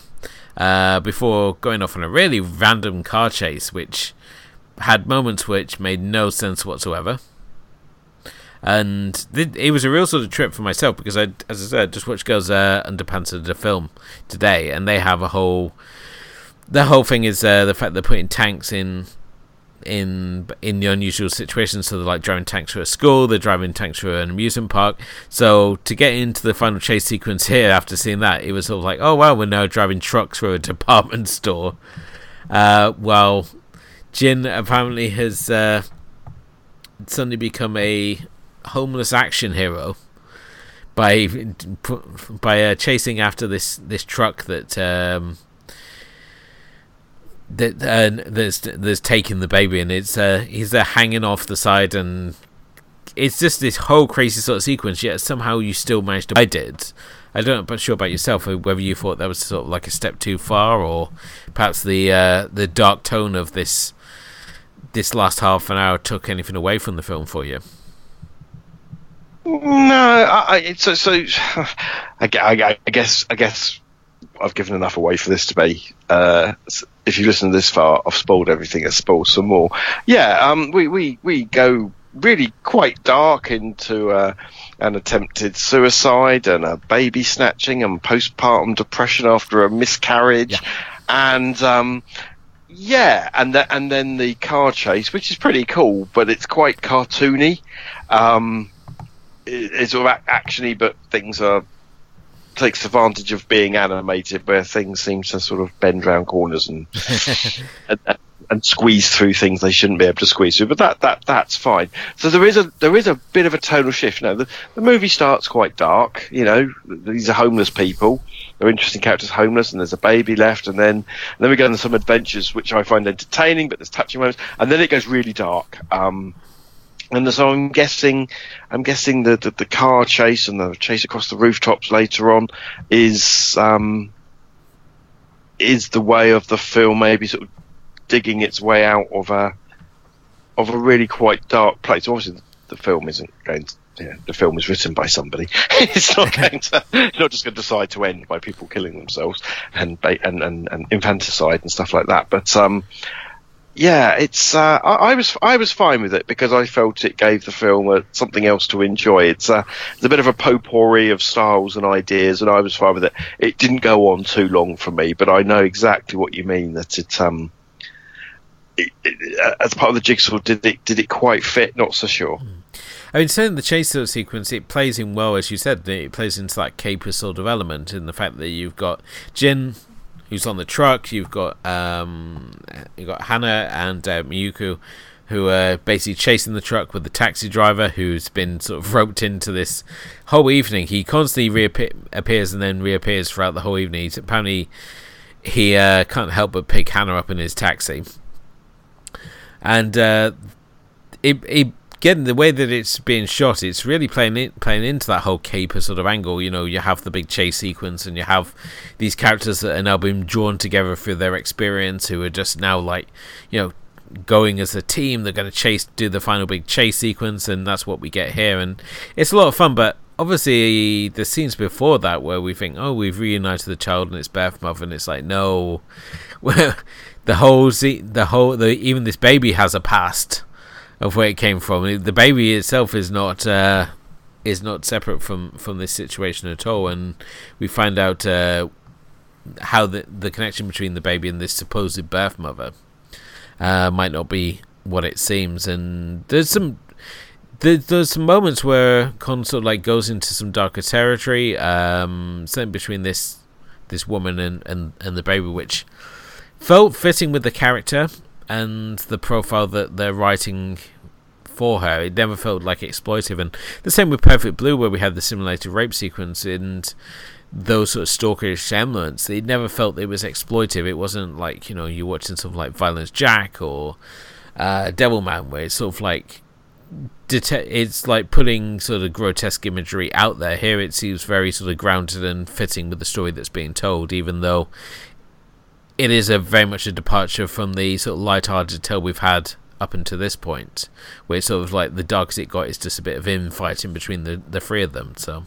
Uh, before going off on a really random car chase, which had moments which made no sense whatsoever and th- it was a real sort of trip for myself because I, as I said, just watched Girls uh, und Panzer of the film today, and they have a whole. The whole thing is uh, the fact they're putting tanks in, in in the unusual situations. So they're like driving tanks through a school, they're driving tanks through an amusement park. So to get into the final chase sequence here, after seeing that, it was sort of like, oh wow, we're now driving trucks through a department store. Uh, well, Jin apparently has uh, suddenly become a homeless action hero by by uh, chasing after this this truck that um, that uh, there's there's taking the baby and it's uh, he's there hanging off the side and it's just this whole crazy sort of sequence yet somehow you still managed to I did. I don't know but sure about yourself whether you thought that was sort of like a step too far or perhaps the uh, the dark tone of this this last half an hour took anything away from the film for you no, I, so so. I, I, I, guess I guess I've given enough away for this to be. Uh, if you listen this far, I've spoiled everything. I've spoiled some more. Yeah, um, we we we go really quite dark into uh, an attempted suicide and a baby snatching and postpartum depression after a miscarriage, yeah. and um, yeah, and the, and then the car chase, which is pretty cool, but it's quite cartoony. Um, it's sort of actiony, but things are takes advantage of being animated, where things seem to sort of bend round corners and, and, and squeeze through things they shouldn't be able to squeeze through. But that that that's fine. So there is a there is a bit of a tonal shift. Now the, the movie starts quite dark. You know, these are homeless people. They're interesting characters, homeless, and there's a baby left, and then and then we go into some adventures which I find entertaining, but there's touching moments, and then it goes really dark. Um, and so I'm guessing, I'm guessing that the, the, car chase and the chase across the rooftops later on is um, is the way of the film, maybe sort of digging its way out of a of a really quite dark place. Obviously, the, the film isn't going to. Know, the film is written by somebody. it's not going to. Not just going to decide to end by people killing themselves and and and, and infanticide and stuff like that. But um, yeah, it's uh, I, I, was I was fine with it because I felt it gave the film a, something else to enjoy. It's, uh, it's a bit of a potpourri of styles and ideas, and I was fine with it. It didn't go on too long for me, but I know exactly what you mean. That it um, it, it, uh, as part of the jigsaw, did it did it quite fit? Not so sure. Hmm. I mean, certainly the chase sequence it plays in well, as you said. It plays into that caper sort of element in the fact that you've got Jin who's on the truck. You've got um, you've got Hana and uh, Miyuki, who are basically chasing the truck with the taxi driver, who's been sort of roped into this whole evening. He constantly reappears and then reappears throughout the whole evening. He's, apparently, he uh, can't help but pick Hannah up in his taxi, and uh, it it again, the way that it's being shot, it's really playing playing into that whole caper sort of angle. You know, you have the big chase sequence, and you have these characters that are now being drawn together through their experience, who are just now like, you know, going as a team. They're going to chase, do the final big chase sequence, and that's what we get here. And it's a lot of fun, but obviously the scenes before that where we think, oh, we've reunited the child and its birth mother, and it's like, no, the whole the whole the even this baby has a past of where it came from. The baby itself is not uh, is not separate from from this situation at all, and we find out uh, how the the connection between the baby and this supposed birth mother uh, might not be what it seems, and there's some there's some moments where Kon sort of like goes into some darker territory, um, something between this this woman and, and, and the baby, which felt fitting with the character and the profile that they're writing for her. It never felt like exploitive, and the same with Perfect Blue, where we had the simulated rape sequence and those sort of stalkerish elements. It never felt it was exploitive. It wasn't like you know you're watching something like Violence Jack or uh, Devilman, where it's sort of like it's like putting sort of grotesque imagery out there. Here it seems very sort of grounded and fitting with the story that's being told, even though it is a very much a departure from the sort of light-hearted tale we've had up until this point, where it's sort of like the darkest it got is just a bit of infighting between the the three of them. So,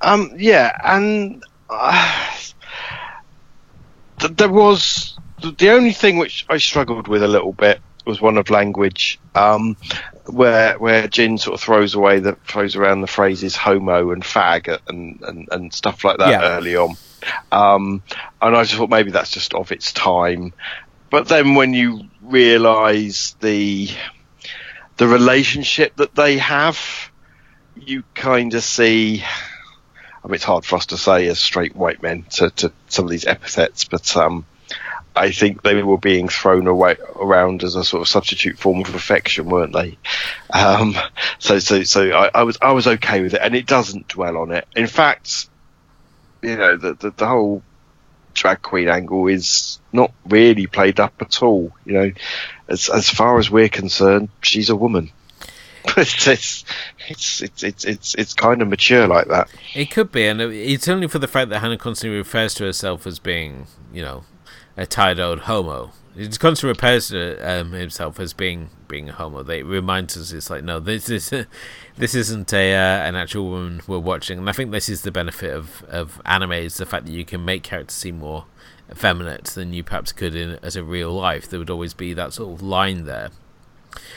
um, yeah, and uh, th- there was the only thing which I struggled with a little bit was one of language, um, where where Jin sort of throws away the throws around the phrases homo and fag and and, and stuff like that yeah. early on. Um, and I just thought maybe that's just of its time. But then when you realise the the relationship that they have, you kind of see. I mean, it's hard for us to say as straight white men to, to some of these epithets, but um, I think they were being thrown away around as a sort of substitute form of affection, weren't they? Um, so, so, so I, I, was I was okay with it, and it doesn't dwell on it. In fact, you know, the the, the whole drag queen angle is not really played up at all. You know, as as far as we're concerned, she's a woman. it's, it's it's it's it's it's kind of mature like that. It could be, and it's only for the fact that Hannah constantly refers to herself as being, you know, a tired old homo. He constantly refers to um, himself as being being a homo. They reminds us it's like no, this is this isn't a uh, an actual woman we're watching, and I think this is the benefit of of anime is the fact that you can make characters seem more effeminate than you perhaps could in as a real life. There would always be that sort of line there,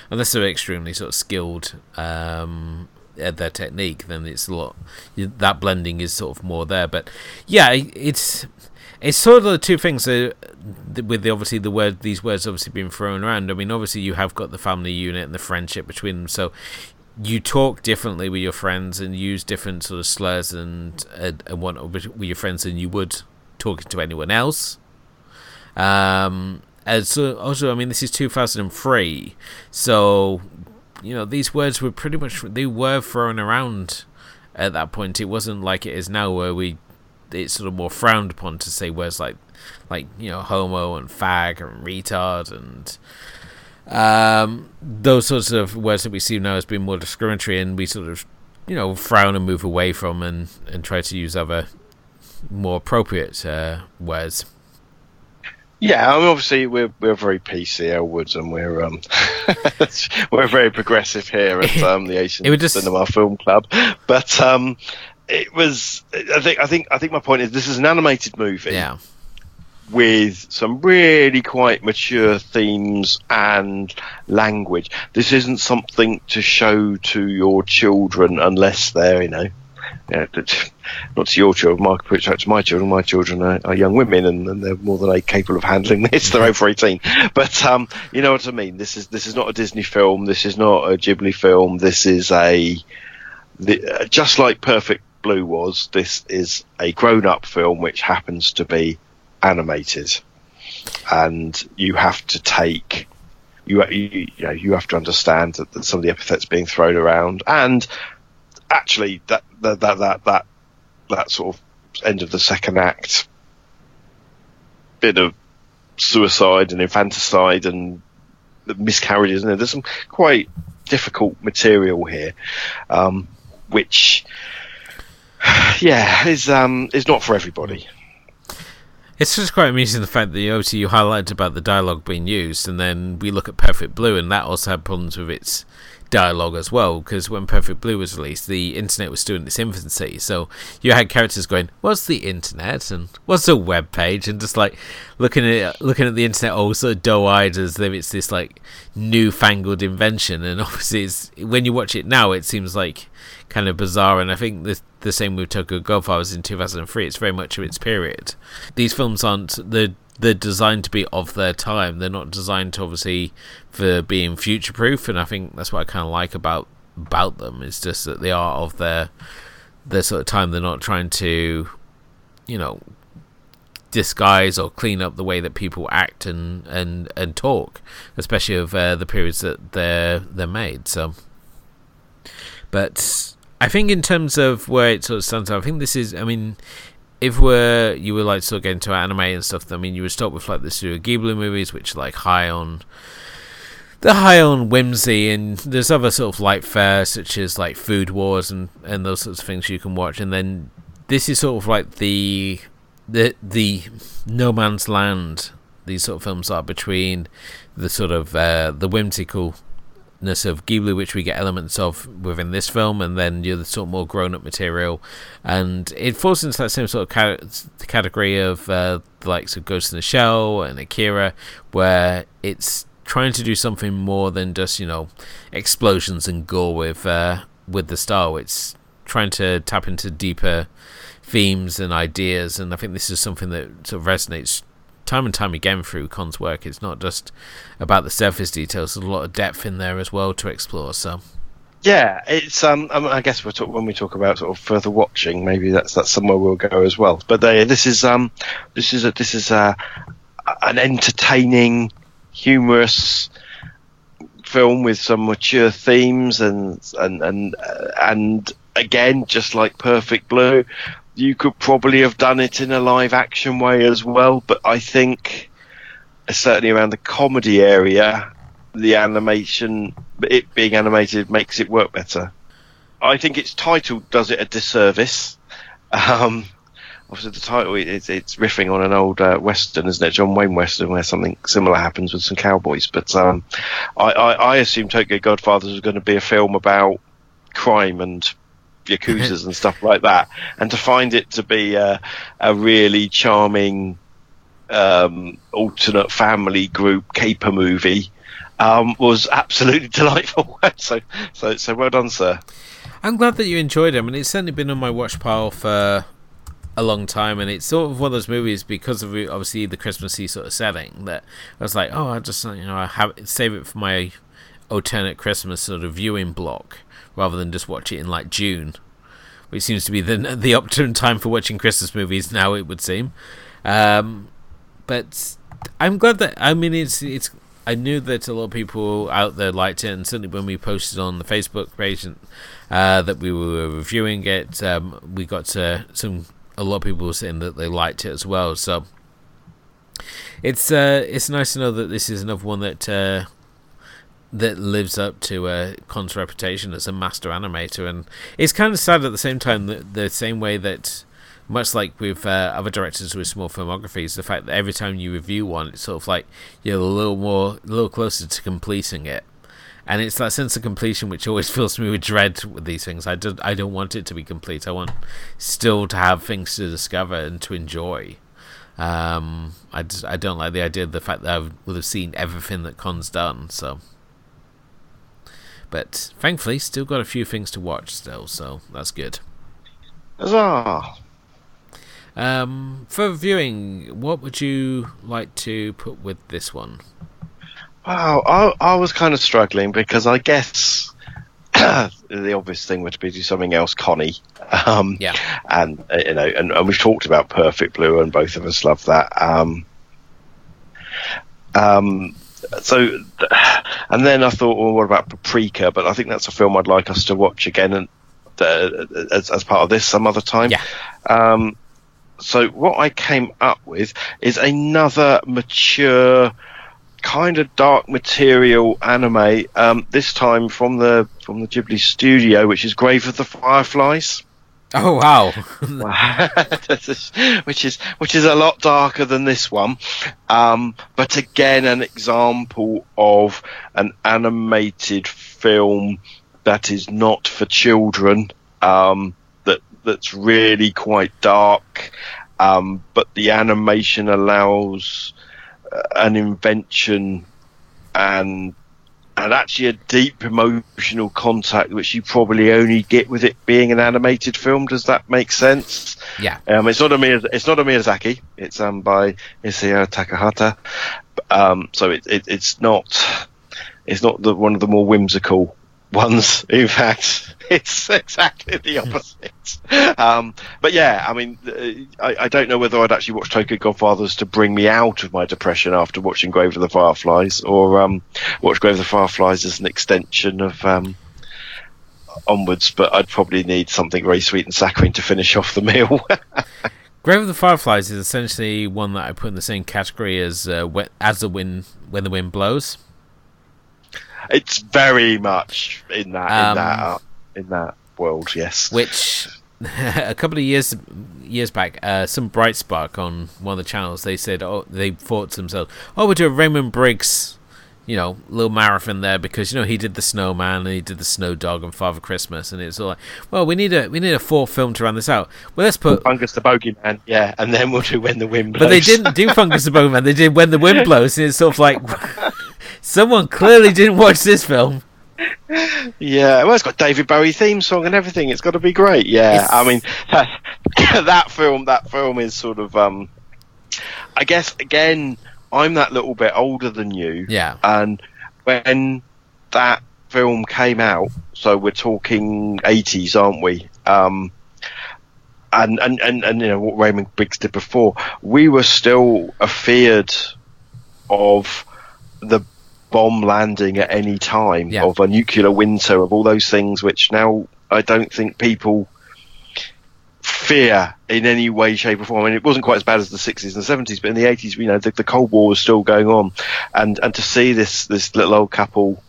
unless they're extremely sort of skilled um, at their technique. Then it's a lot that blending is sort of more there. But yeah, it's it's sort of the two things that, with the obviously the word these words obviously being thrown around. I mean, obviously you have got the family unit and the friendship between them, so you talk differently with your friends and use different sort of slurs and and, and what with your friends than you would talking to anyone else. Um, and so also, I mean, this is 2003, so you know these words were pretty much they were thrown around at that point. It wasn't like it is now, where we it's sort of more frowned upon to say words like like you know homo and fag and retard and um, those sorts of words that we see now as being more discriminatory and we sort of you know frown and move away from and and try to use other more appropriate uh, words. Yeah, I mean, obviously we're we're very PC Elwoods, and we're um we're very progressive here at um, the Asian just... Cinema Film Club. But um, it was. I think. I think. I think my point is this is an animated movie. Yeah. With some really quite mature themes and language. This isn't something to show to your children unless they're, you know, yeah, not to your children, my, to my children. My children are, are young women, and, and, they're more than capable of handling this. They're over eighteen, but um, you know what I mean. This is this is not a Disney film. This is not a Ghibli film. This is a the, uh, just like Perfect Blue was, this is a grown up film which happens to be animated. And you have to take, you, you, you know, you have to understand that, that some of the epithets being thrown around and actually that, that, that, that, that, that sort of end of the second act bit of suicide and infanticide and miscarriages and there's some quite difficult material here um, which yeah, is um is not for everybody. It's just quite amusing the fact that obviously you highlighted about the dialogue being used, and then we look at Perfect Blue, and that also had problems with its dialogue as well because when Perfect Blue was released, the internet was still in its infancy. So you had characters going, "What's the internet?" and "What's a web page?" and just like looking at looking at the internet all sort of doe-eyed as though it's this like newfangled invention. And obviously, when you watch it now, it seems like kind of bizarre. And I think the the same with Tokyo Godfathers in 2003. It's very much of its period. These films aren't the they're designed to be of their time. They're not designed to obviously for being future proof, and I think that's what I kind of like about about them. It's just that they are of their their sort of time. They're not trying to, you know, disguise or clean up the way that people act and and and talk, especially of uh, the periods that they're they're made. So, but I think in terms of where it sort of stands out, I think this is. I mean, if we're you were like sort of getting into anime and stuff, I mean, you would start with like the Studio Ghibli movies, which are like high on the high on whimsy, and there's other sort of light fare such as like Food Wars and and those sorts of things you can watch, and then this is sort of like the the the no man's land these sort of films are between the sort of uh, the whimsical of Ghibli, which we get elements of within this film, and then you're the sort of more grown up material. And it falls into that same sort of category of uh, the likes of Ghost in the Shell and Akira, where it's trying to do something more than just, you know, explosions and gore with, uh, with the style. It's trying to tap into deeper themes and ideas, and I think this is something that sort of resonates time and time again through Kon's work. It's not just about the surface details. There's a lot of depth in there as well to explore. So. Yeah, it's um. I guess we talk, when we talk about sort of further watching, maybe that's that's somewhere we'll go as well. But they, this is um, this is a, this is a, an entertaining, humorous film with some mature themes and and and uh, and again, just like Perfect Blue, you could probably have done it in a live action way as well, but I think certainly around the comedy area, the animation, it being animated, makes it work better. I think its title does it a disservice. Um, obviously, the title it's, it's riffing on an old uh, western, isn't it? John Wayne western, where something similar happens with some cowboys. But um, I, I, I assumed Tokyo Godfathers was going to be a film about crime and yakuza's and stuff like that, and to find it to be a, a really charming um, alternate family group caper movie um, was absolutely delightful. so, so, so well done, sir. I'm glad that you enjoyed it. I mean, it's certainly been on my watch pile for a long time, and it's sort of one of those movies because of obviously the Christmassy sort of setting that I was like, oh, I just you know I have save it for my alternate Christmas sort of viewing block rather than just watch it in like June, which seems to be the the optimum time for watching Christmas movies now. It would seem, um, but I'm glad that I mean it's it's. I knew that a lot of people out there liked it, and certainly when we posted on the Facebook page uh, that we were reviewing it, um, we got some a lot of people saying that they liked it as well. So it's uh, it's nice to know that this is another one that uh, that lives up to uh, reputation as a master animator, and it's kind of sad at the same time that the same way that, much like with uh, other directors with small filmographies, the fact that every time you review one, it's sort of like you're a little more, a little closer to completing it, and it's that sense of completion which always fills me with dread with these things. I don't, I don't want it to be complete. I want still to have things to discover and to enjoy. Um, I just, I don't like the idea of the fact that I would have seen everything that Kon's done. So. But thankfully, still got a few things to watch still, so that's good. Huzzah! Um, for viewing, what would you like to put with this one? Wow, I, I was kind of struggling because I guess the obvious thing would be do something else, Connie. Um, yeah. And uh, you know, and, and, we've talked about Perfect Blue, and both of us love that. Um, um, so, and then I thought, well, what about Paprika? But I think that's a film I'd like us to watch again and uh, as, as part of this some other time. Yeah. Um, so what I came up with is another mature kind of dark material anime. Um, this time from the from the Ghibli studio, which is Grave of the Fireflies. Oh wow! which is which is a lot darker than this one, um, but again an example of an animated film that is not for children. Um, that that's really quite dark, um, but the animation allows uh, an invention and and actually a deep emotional contact, which you probably only get with it being an animated film. Does that make sense? Yeah. Um, it's not a Miyaz- it's not a Miyazaki. It's um by Isao Takahata. Um, so it, it, it's not it's not the, one of the more whimsical ones. In fact, it's exactly the opposite. Um, but yeah, I mean, uh, I, I, don't know whether I'd actually watch Tokyo Godfathers to bring me out of my depression after watching Grave of the Fireflies, or um, watch Grave of the Fireflies as an extension of um, onwards. But I'd probably need something very sweet and saccharine to finish off the meal. Grave of the Fireflies is essentially one that I put in the same category as uh, as the wind when the wind blows. It's very much in that um, in that uh, in that world, yes. Which a couple of years years back, uh, some bright spark on one of the channels, they said, oh, they thought to themselves, oh, we'll do a Raymond Briggs, you know, little marathon there because you know he did the Snowman and he did the Snow Dog and Father Christmas, and it's all like, well, we need a we need a fourth film to run this out. Well, let's put Fungus the Bogeyman, yeah, and then we'll do When the Wind Blows. But they didn't do Fungus the Bogeyman; they did When the Wind Blows, and it's sort of like someone clearly didn't watch this film. Yeah, well, it's got David Bowie theme song and everything. It's got to be great. Yeah, it's... I mean, that, that film, that film is sort of, um, I guess, again, I'm that little bit older than you. Yeah, and when that film came out, so we're talking 80s, aren't we? Um, and, and, and, and, you know, what Raymond Briggs did before, we were still afeared of the bomb landing at any time, yeah. of a nuclear winter, of all those things, which now I don't think people fear in any way, shape, or form. I mean, it wasn't quite as bad as the 60s and 70s, but in the 80s, you know, the, the Cold War was still going on, and and to see this this little old couple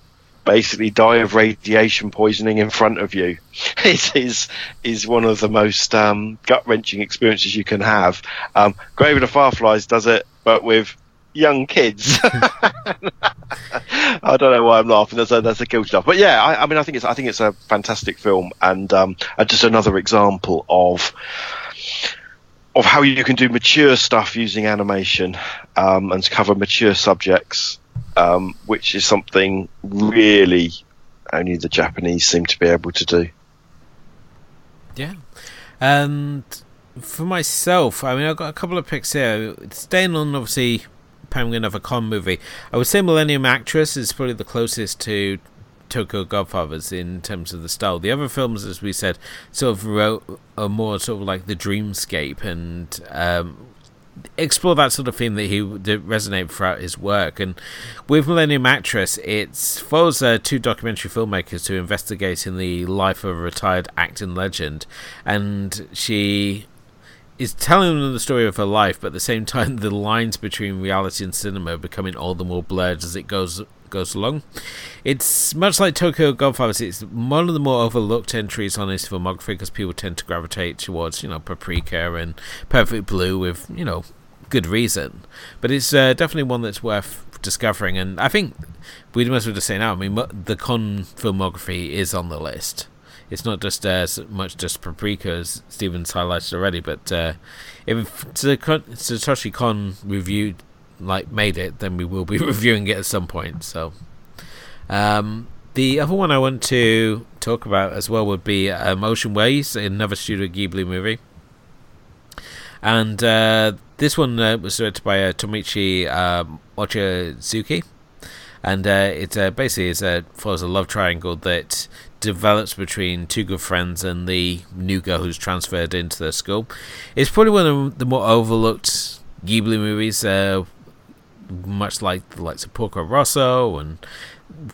basically die of radiation poisoning in front of you is is, is one of the most um, gut wrenching experiences you can have. Um, Grave of the Fireflies does it, but with young kids. I don't know why I'm laughing. That's a, that's a guilty laugh. But yeah, I, I, mean, I think it's I think it's a fantastic film and um, just another example of of how you can do mature stuff using animation um, and cover mature subjects, um, which is something really only the Japanese seem to be able to do. Yeah, and for myself, I mean, I've got a couple of picks here. Staying on obviously penguin of a Kon movie. I would say Millennium Actress is probably the closest to Tokyo Godfathers in terms of the style. The other films, as we said, sort of wrote are more sort of like the dreamscape and um, explore that sort of theme that he that resonate throughout his work. And with Millennium Actress, it follows uh, two documentary filmmakers to investigate in the life of a retired acting legend, and she is telling them the story of her life, but at the same time, the lines between reality and cinema are becoming all the more blurred as it goes goes along. It's much like Tokyo Godfathers. It's one of the more overlooked entries on his filmography because people tend to gravitate towards, you know, Paprika and Perfect Blue with, you know, good reason. But it's uh, definitely one that's worth discovering. And I think we must well just say now. I mean, the Kon filmography is on the list it's not just uh, much just paprika as Steven's highlighted already, but uh, if Satoshi Kon reviewed like made it, then we will be reviewing it at some point. So, um, the other one I want to talk about as well would be uh, Ocean Waves, another Studio Ghibli movie, and uh, this one uh, was directed by uh, Tomomi uh, Mochizuki and uh, it uh, basically is a follows a love triangle that develops between two good friends and the new girl who's transferred into their school. It's probably one of the more overlooked Ghibli movies, uh, much like the likes of Porco Rosso, and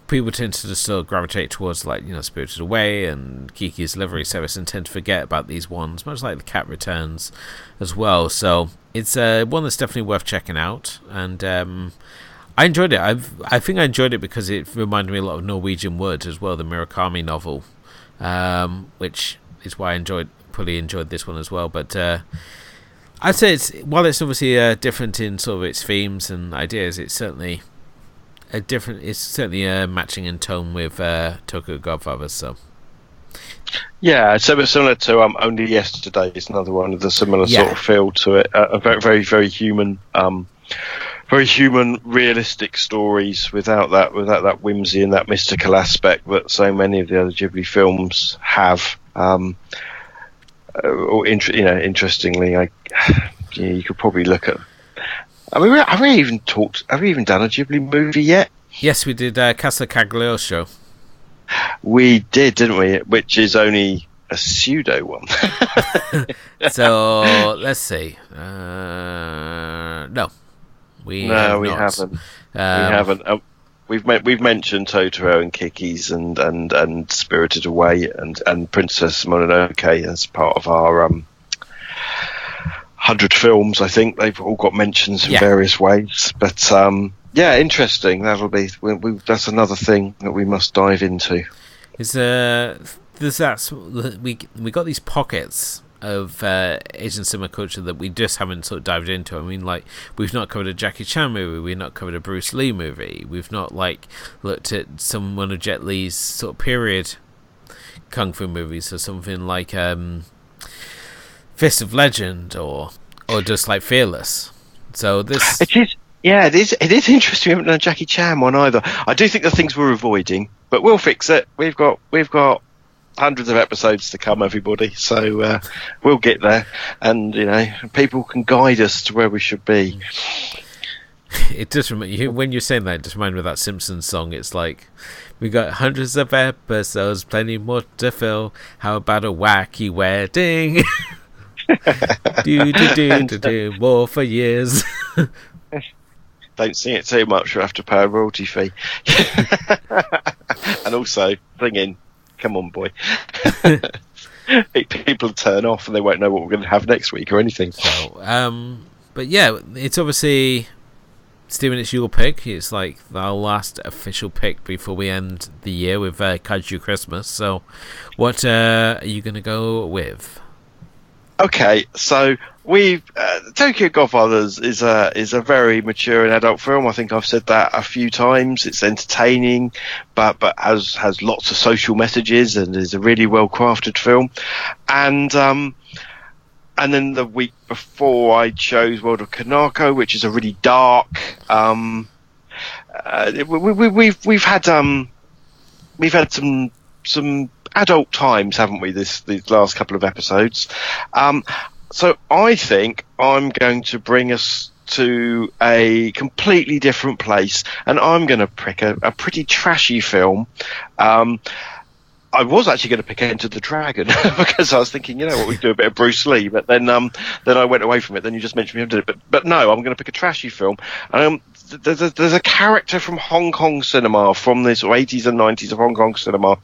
people tend to of gravitate towards like you know Spirited Away and Kiki's Delivery Service, and tend to forget about these ones, much like The Cat Returns as well. So it's uh, one that's definitely worth checking out, and um, I enjoyed it. I've, I think I enjoyed it because it reminded me a lot of Norwegian Wood as well, the Murakami novel, um, which is why I enjoyed probably enjoyed this one as well. But uh, I'd say it's while it's obviously uh, different in sort of its themes and ideas, it's certainly a different. It's certainly uh, matching in tone with uh, Tokyo Godfathers. So. Yeah, so similar to um, Only Yesterday is another one of the similar yeah. sort of feel to it. Uh, a very, very, very human, um, very human, realistic stories without that, without that whimsy and that mystical aspect that so many of the other Ghibli films have. Um, uh, or int- you know, interestingly, I, yeah, you could probably look at. I mean, have we even talked? Have we even done a Ghibli movie yet? Yes, we did. Uh, Casa Cagliostro. We did, didn't we? Which is only a pseudo one. so let's see. Uh, no, we no, have we not. haven't. Um, we haven't. Uh, we've we've mentioned Totoro and Kiki's and, and, and Spirited Away and, and Princess Mononoke as part of our um, hundred films. I think they've all got mentions in yeah. various ways. But um, yeah, interesting. That'll be we, we, that's another thing that we must dive into. Is uh, there's that we we got these pockets of uh, Asian cinema culture that we just haven't sort of dived into. I mean, like we've not covered a Jackie Chan movie, we've not covered a Bruce Lee movie, we've not like looked at some one of Jet Li's sort of period kung fu movies or something like um, Fist of Legend or or just like Fearless. So this it is yeah, it is. It is interesting. We haven't done a Jackie Chan one either. I do think the things we're avoiding, but we'll fix it. We've got we've got hundreds of episodes to come, everybody. So uh, we'll get there, and you know, people can guide us to where we should be. It does remind you when you're saying that. It just reminds me of that Simpsons song. It's like we got hundreds of episodes, plenty more to fill. How about a wacky wedding? do do do do do more for years don't sing it too much, you have to pay a royalty fee. and also, singing, come on, boy. People turn off and they won't know what we're going to have next week or anything. So, um, but yeah, it's obviously Stephen, it's your pick. It's like our last official pick before we end the year with uh, Kaiju Christmas. So, what uh, are you going to go with? Okay, so we uh, Tokyo Godfathers is a is a very mature and adult film. I think I've said that a few times. It's entertaining, but but has has lots of social messages and is a really well crafted film. And um, and then the week before, I chose World of Kanako, which is a really dark. Um, uh, we, we, we've we've had um, we've had some some adult times, haven't we? This these last couple of episodes. Um, so I think I'm going to bring us to a completely different place, and I'm going to pick a, a pretty trashy film. Um, I was actually going to pick Enter the Dragon because I was thinking, you know what, we do a bit of Bruce Lee, but then um, then I went away from it. Then you just mentioned me did it, but but no, I'm going to pick a trashy film. Um, there's a, there's a character from Hong Kong cinema from the 80s and 90s of Hong Kong cinema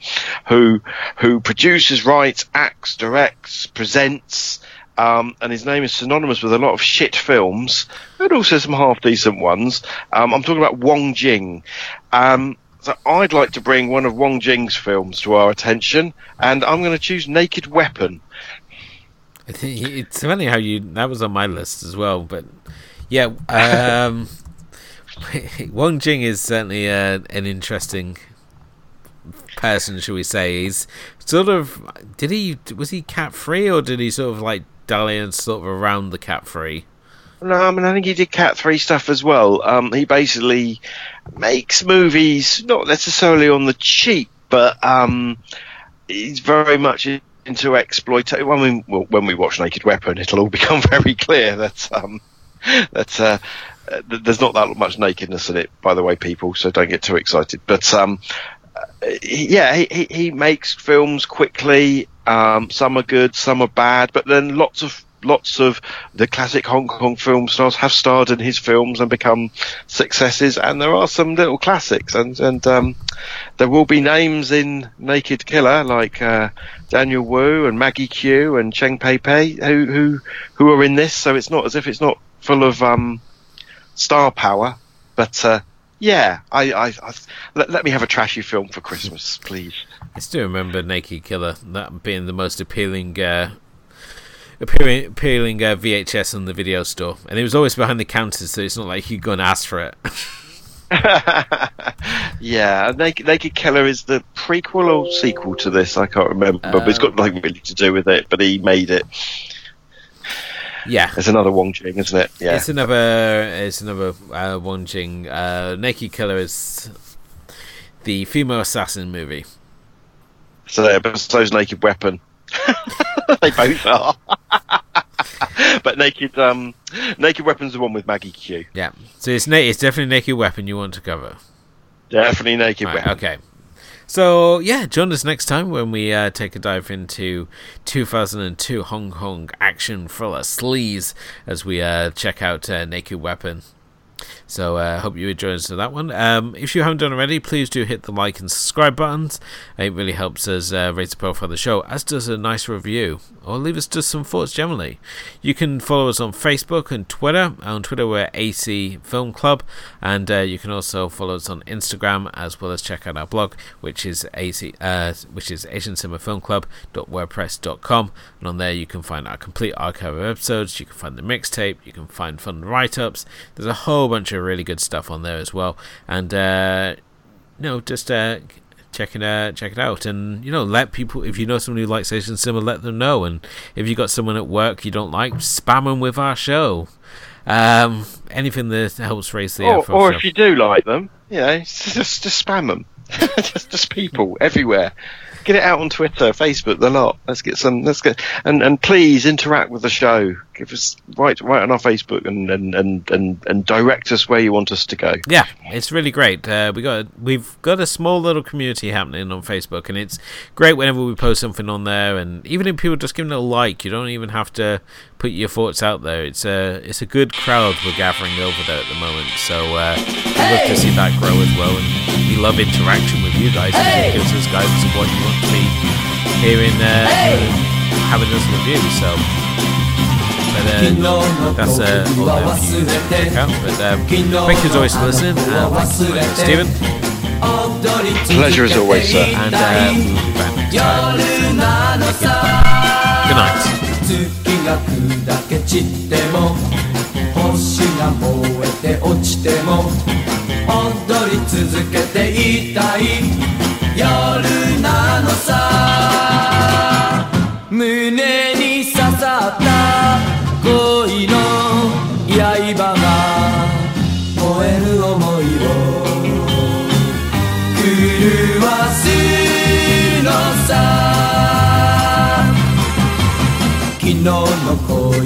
who who produces, writes, acts, directs, presents. Um, and his name is synonymous with a lot of shit films, and also some half decent ones. Um, I'm talking about Wong Jing. Um, so I'd like to bring one of Wong Jing's films to our attention, and I'm going to choose Naked Weapon. It's funny how you that was on my list as well, but yeah, um, Wong Jing is certainly uh, an interesting person, shall we say? He's sort of did he was he cat three or did he sort of like dalliance sort of around the cat three? No, I mean I think he did cat three stuff as well. Um, he basically makes movies not necessarily on the cheap, but um, he's very much into exploitation. I mean, when we watch Naked Weapon, it'll all become very clear that um, that uh, there's not that much nakedness in it, by the way, people. So don't get too excited. But um, uh, yeah, he, he makes films quickly. Um, some are good, some are bad, but then lots of lots of the classic Hong Kong film stars have starred in his films and become successes, and there are some little classics, and and um, there will be names in Naked Killer like uh, Daniel Wu and Maggie Q and Cheng Pei Pei who who who are in this, so it's not as if it's not full of um, star power. But uh, yeah, I, I, I let, let, me have a trashy film for Christmas, please. I still remember Naked Killer that being the most appealing uh, appearing, appealing uh, VHS on the video store, and it was always behind the counter, so it's not like you go and ask for it. yeah, Naked, Naked Killer is the prequel or sequel to this. I can't remember, but it's got Um, nothing really to do with it. But he made it. Yeah, It's another Wong Jing, isn't it? Yeah. it's another, it's another uh, Wong Jing. Uh, Naked Killer is the female assassin movie. So yeah, but so's Naked Weapon. they both are. but Naked um, Naked Weapon's the one with Maggie Q. Yeah, so it's na- it's definitely Naked Weapon you want to cover. Definitely Naked Right, Weapon. okay. So yeah, join us next time when we uh, take a dive into 2002 Hong Kong action thriller Sleaze as we uh, check out uh, Naked Weapon. So I uh, hope you enjoy us to that one. Um, if you haven't done already, please do hit the like and subscribe buttons. It really helps us uh, raise the profile of the show, as does a nice review, or leave us just some thoughts generally. You can follow us on Facebook and Twitter. On Twitter, we're AC Film Club, and uh, you can also follow us on Instagram as well as check out our blog, which is AC, uh, which is AsianCinemaFilmClub.wordpress.com. And on there, you can find our complete archive of episodes. You can find the mixtape. You can find fun write-ups. There's a whole bunch of really good stuff on there as well. And uh, you know, just uh, check it uh, check it out, and you know, let people if you know someone who likes Asian cinema, let them know. And if you got someone at work you don't like, spam them with our show. Um, anything that helps raise the Or, effort. or if you do like them, you know, just just spam them. just just people everywhere. Get it out on Twitter, Facebook, the lot. Let's get some. Let's get and and please interact with the show. Give us write write on our Facebook and and and and, and direct us where you want us to go. Yeah, it's really great. Uh, we got we've got a small little community happening on Facebook, and it's great whenever we post something on there. And even if people just give it a like, you don't even have to put your thoughts out there. It's a it's a good crowd we're gathering over there at the moment. So uh, we'd love to see that grow as well. And we love interaction with you guys. It gives us guidance of what you want to be hearing, uh, hearing having us review. So. But, uh, that's uh, all there for you check out. But um, thank you as always for listening. And thank you, uh, Stephen. Pleasure as always, sir. And uh, we'll be back next time. Good night. 月が砕け散っても星が燃えて落ちても踊り続けていたい。夜なのさ。胸に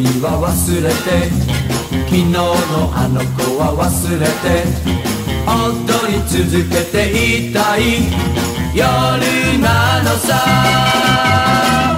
恋は忘れて昨日のあの子は忘れて踊り続けていたい。夜なのさ。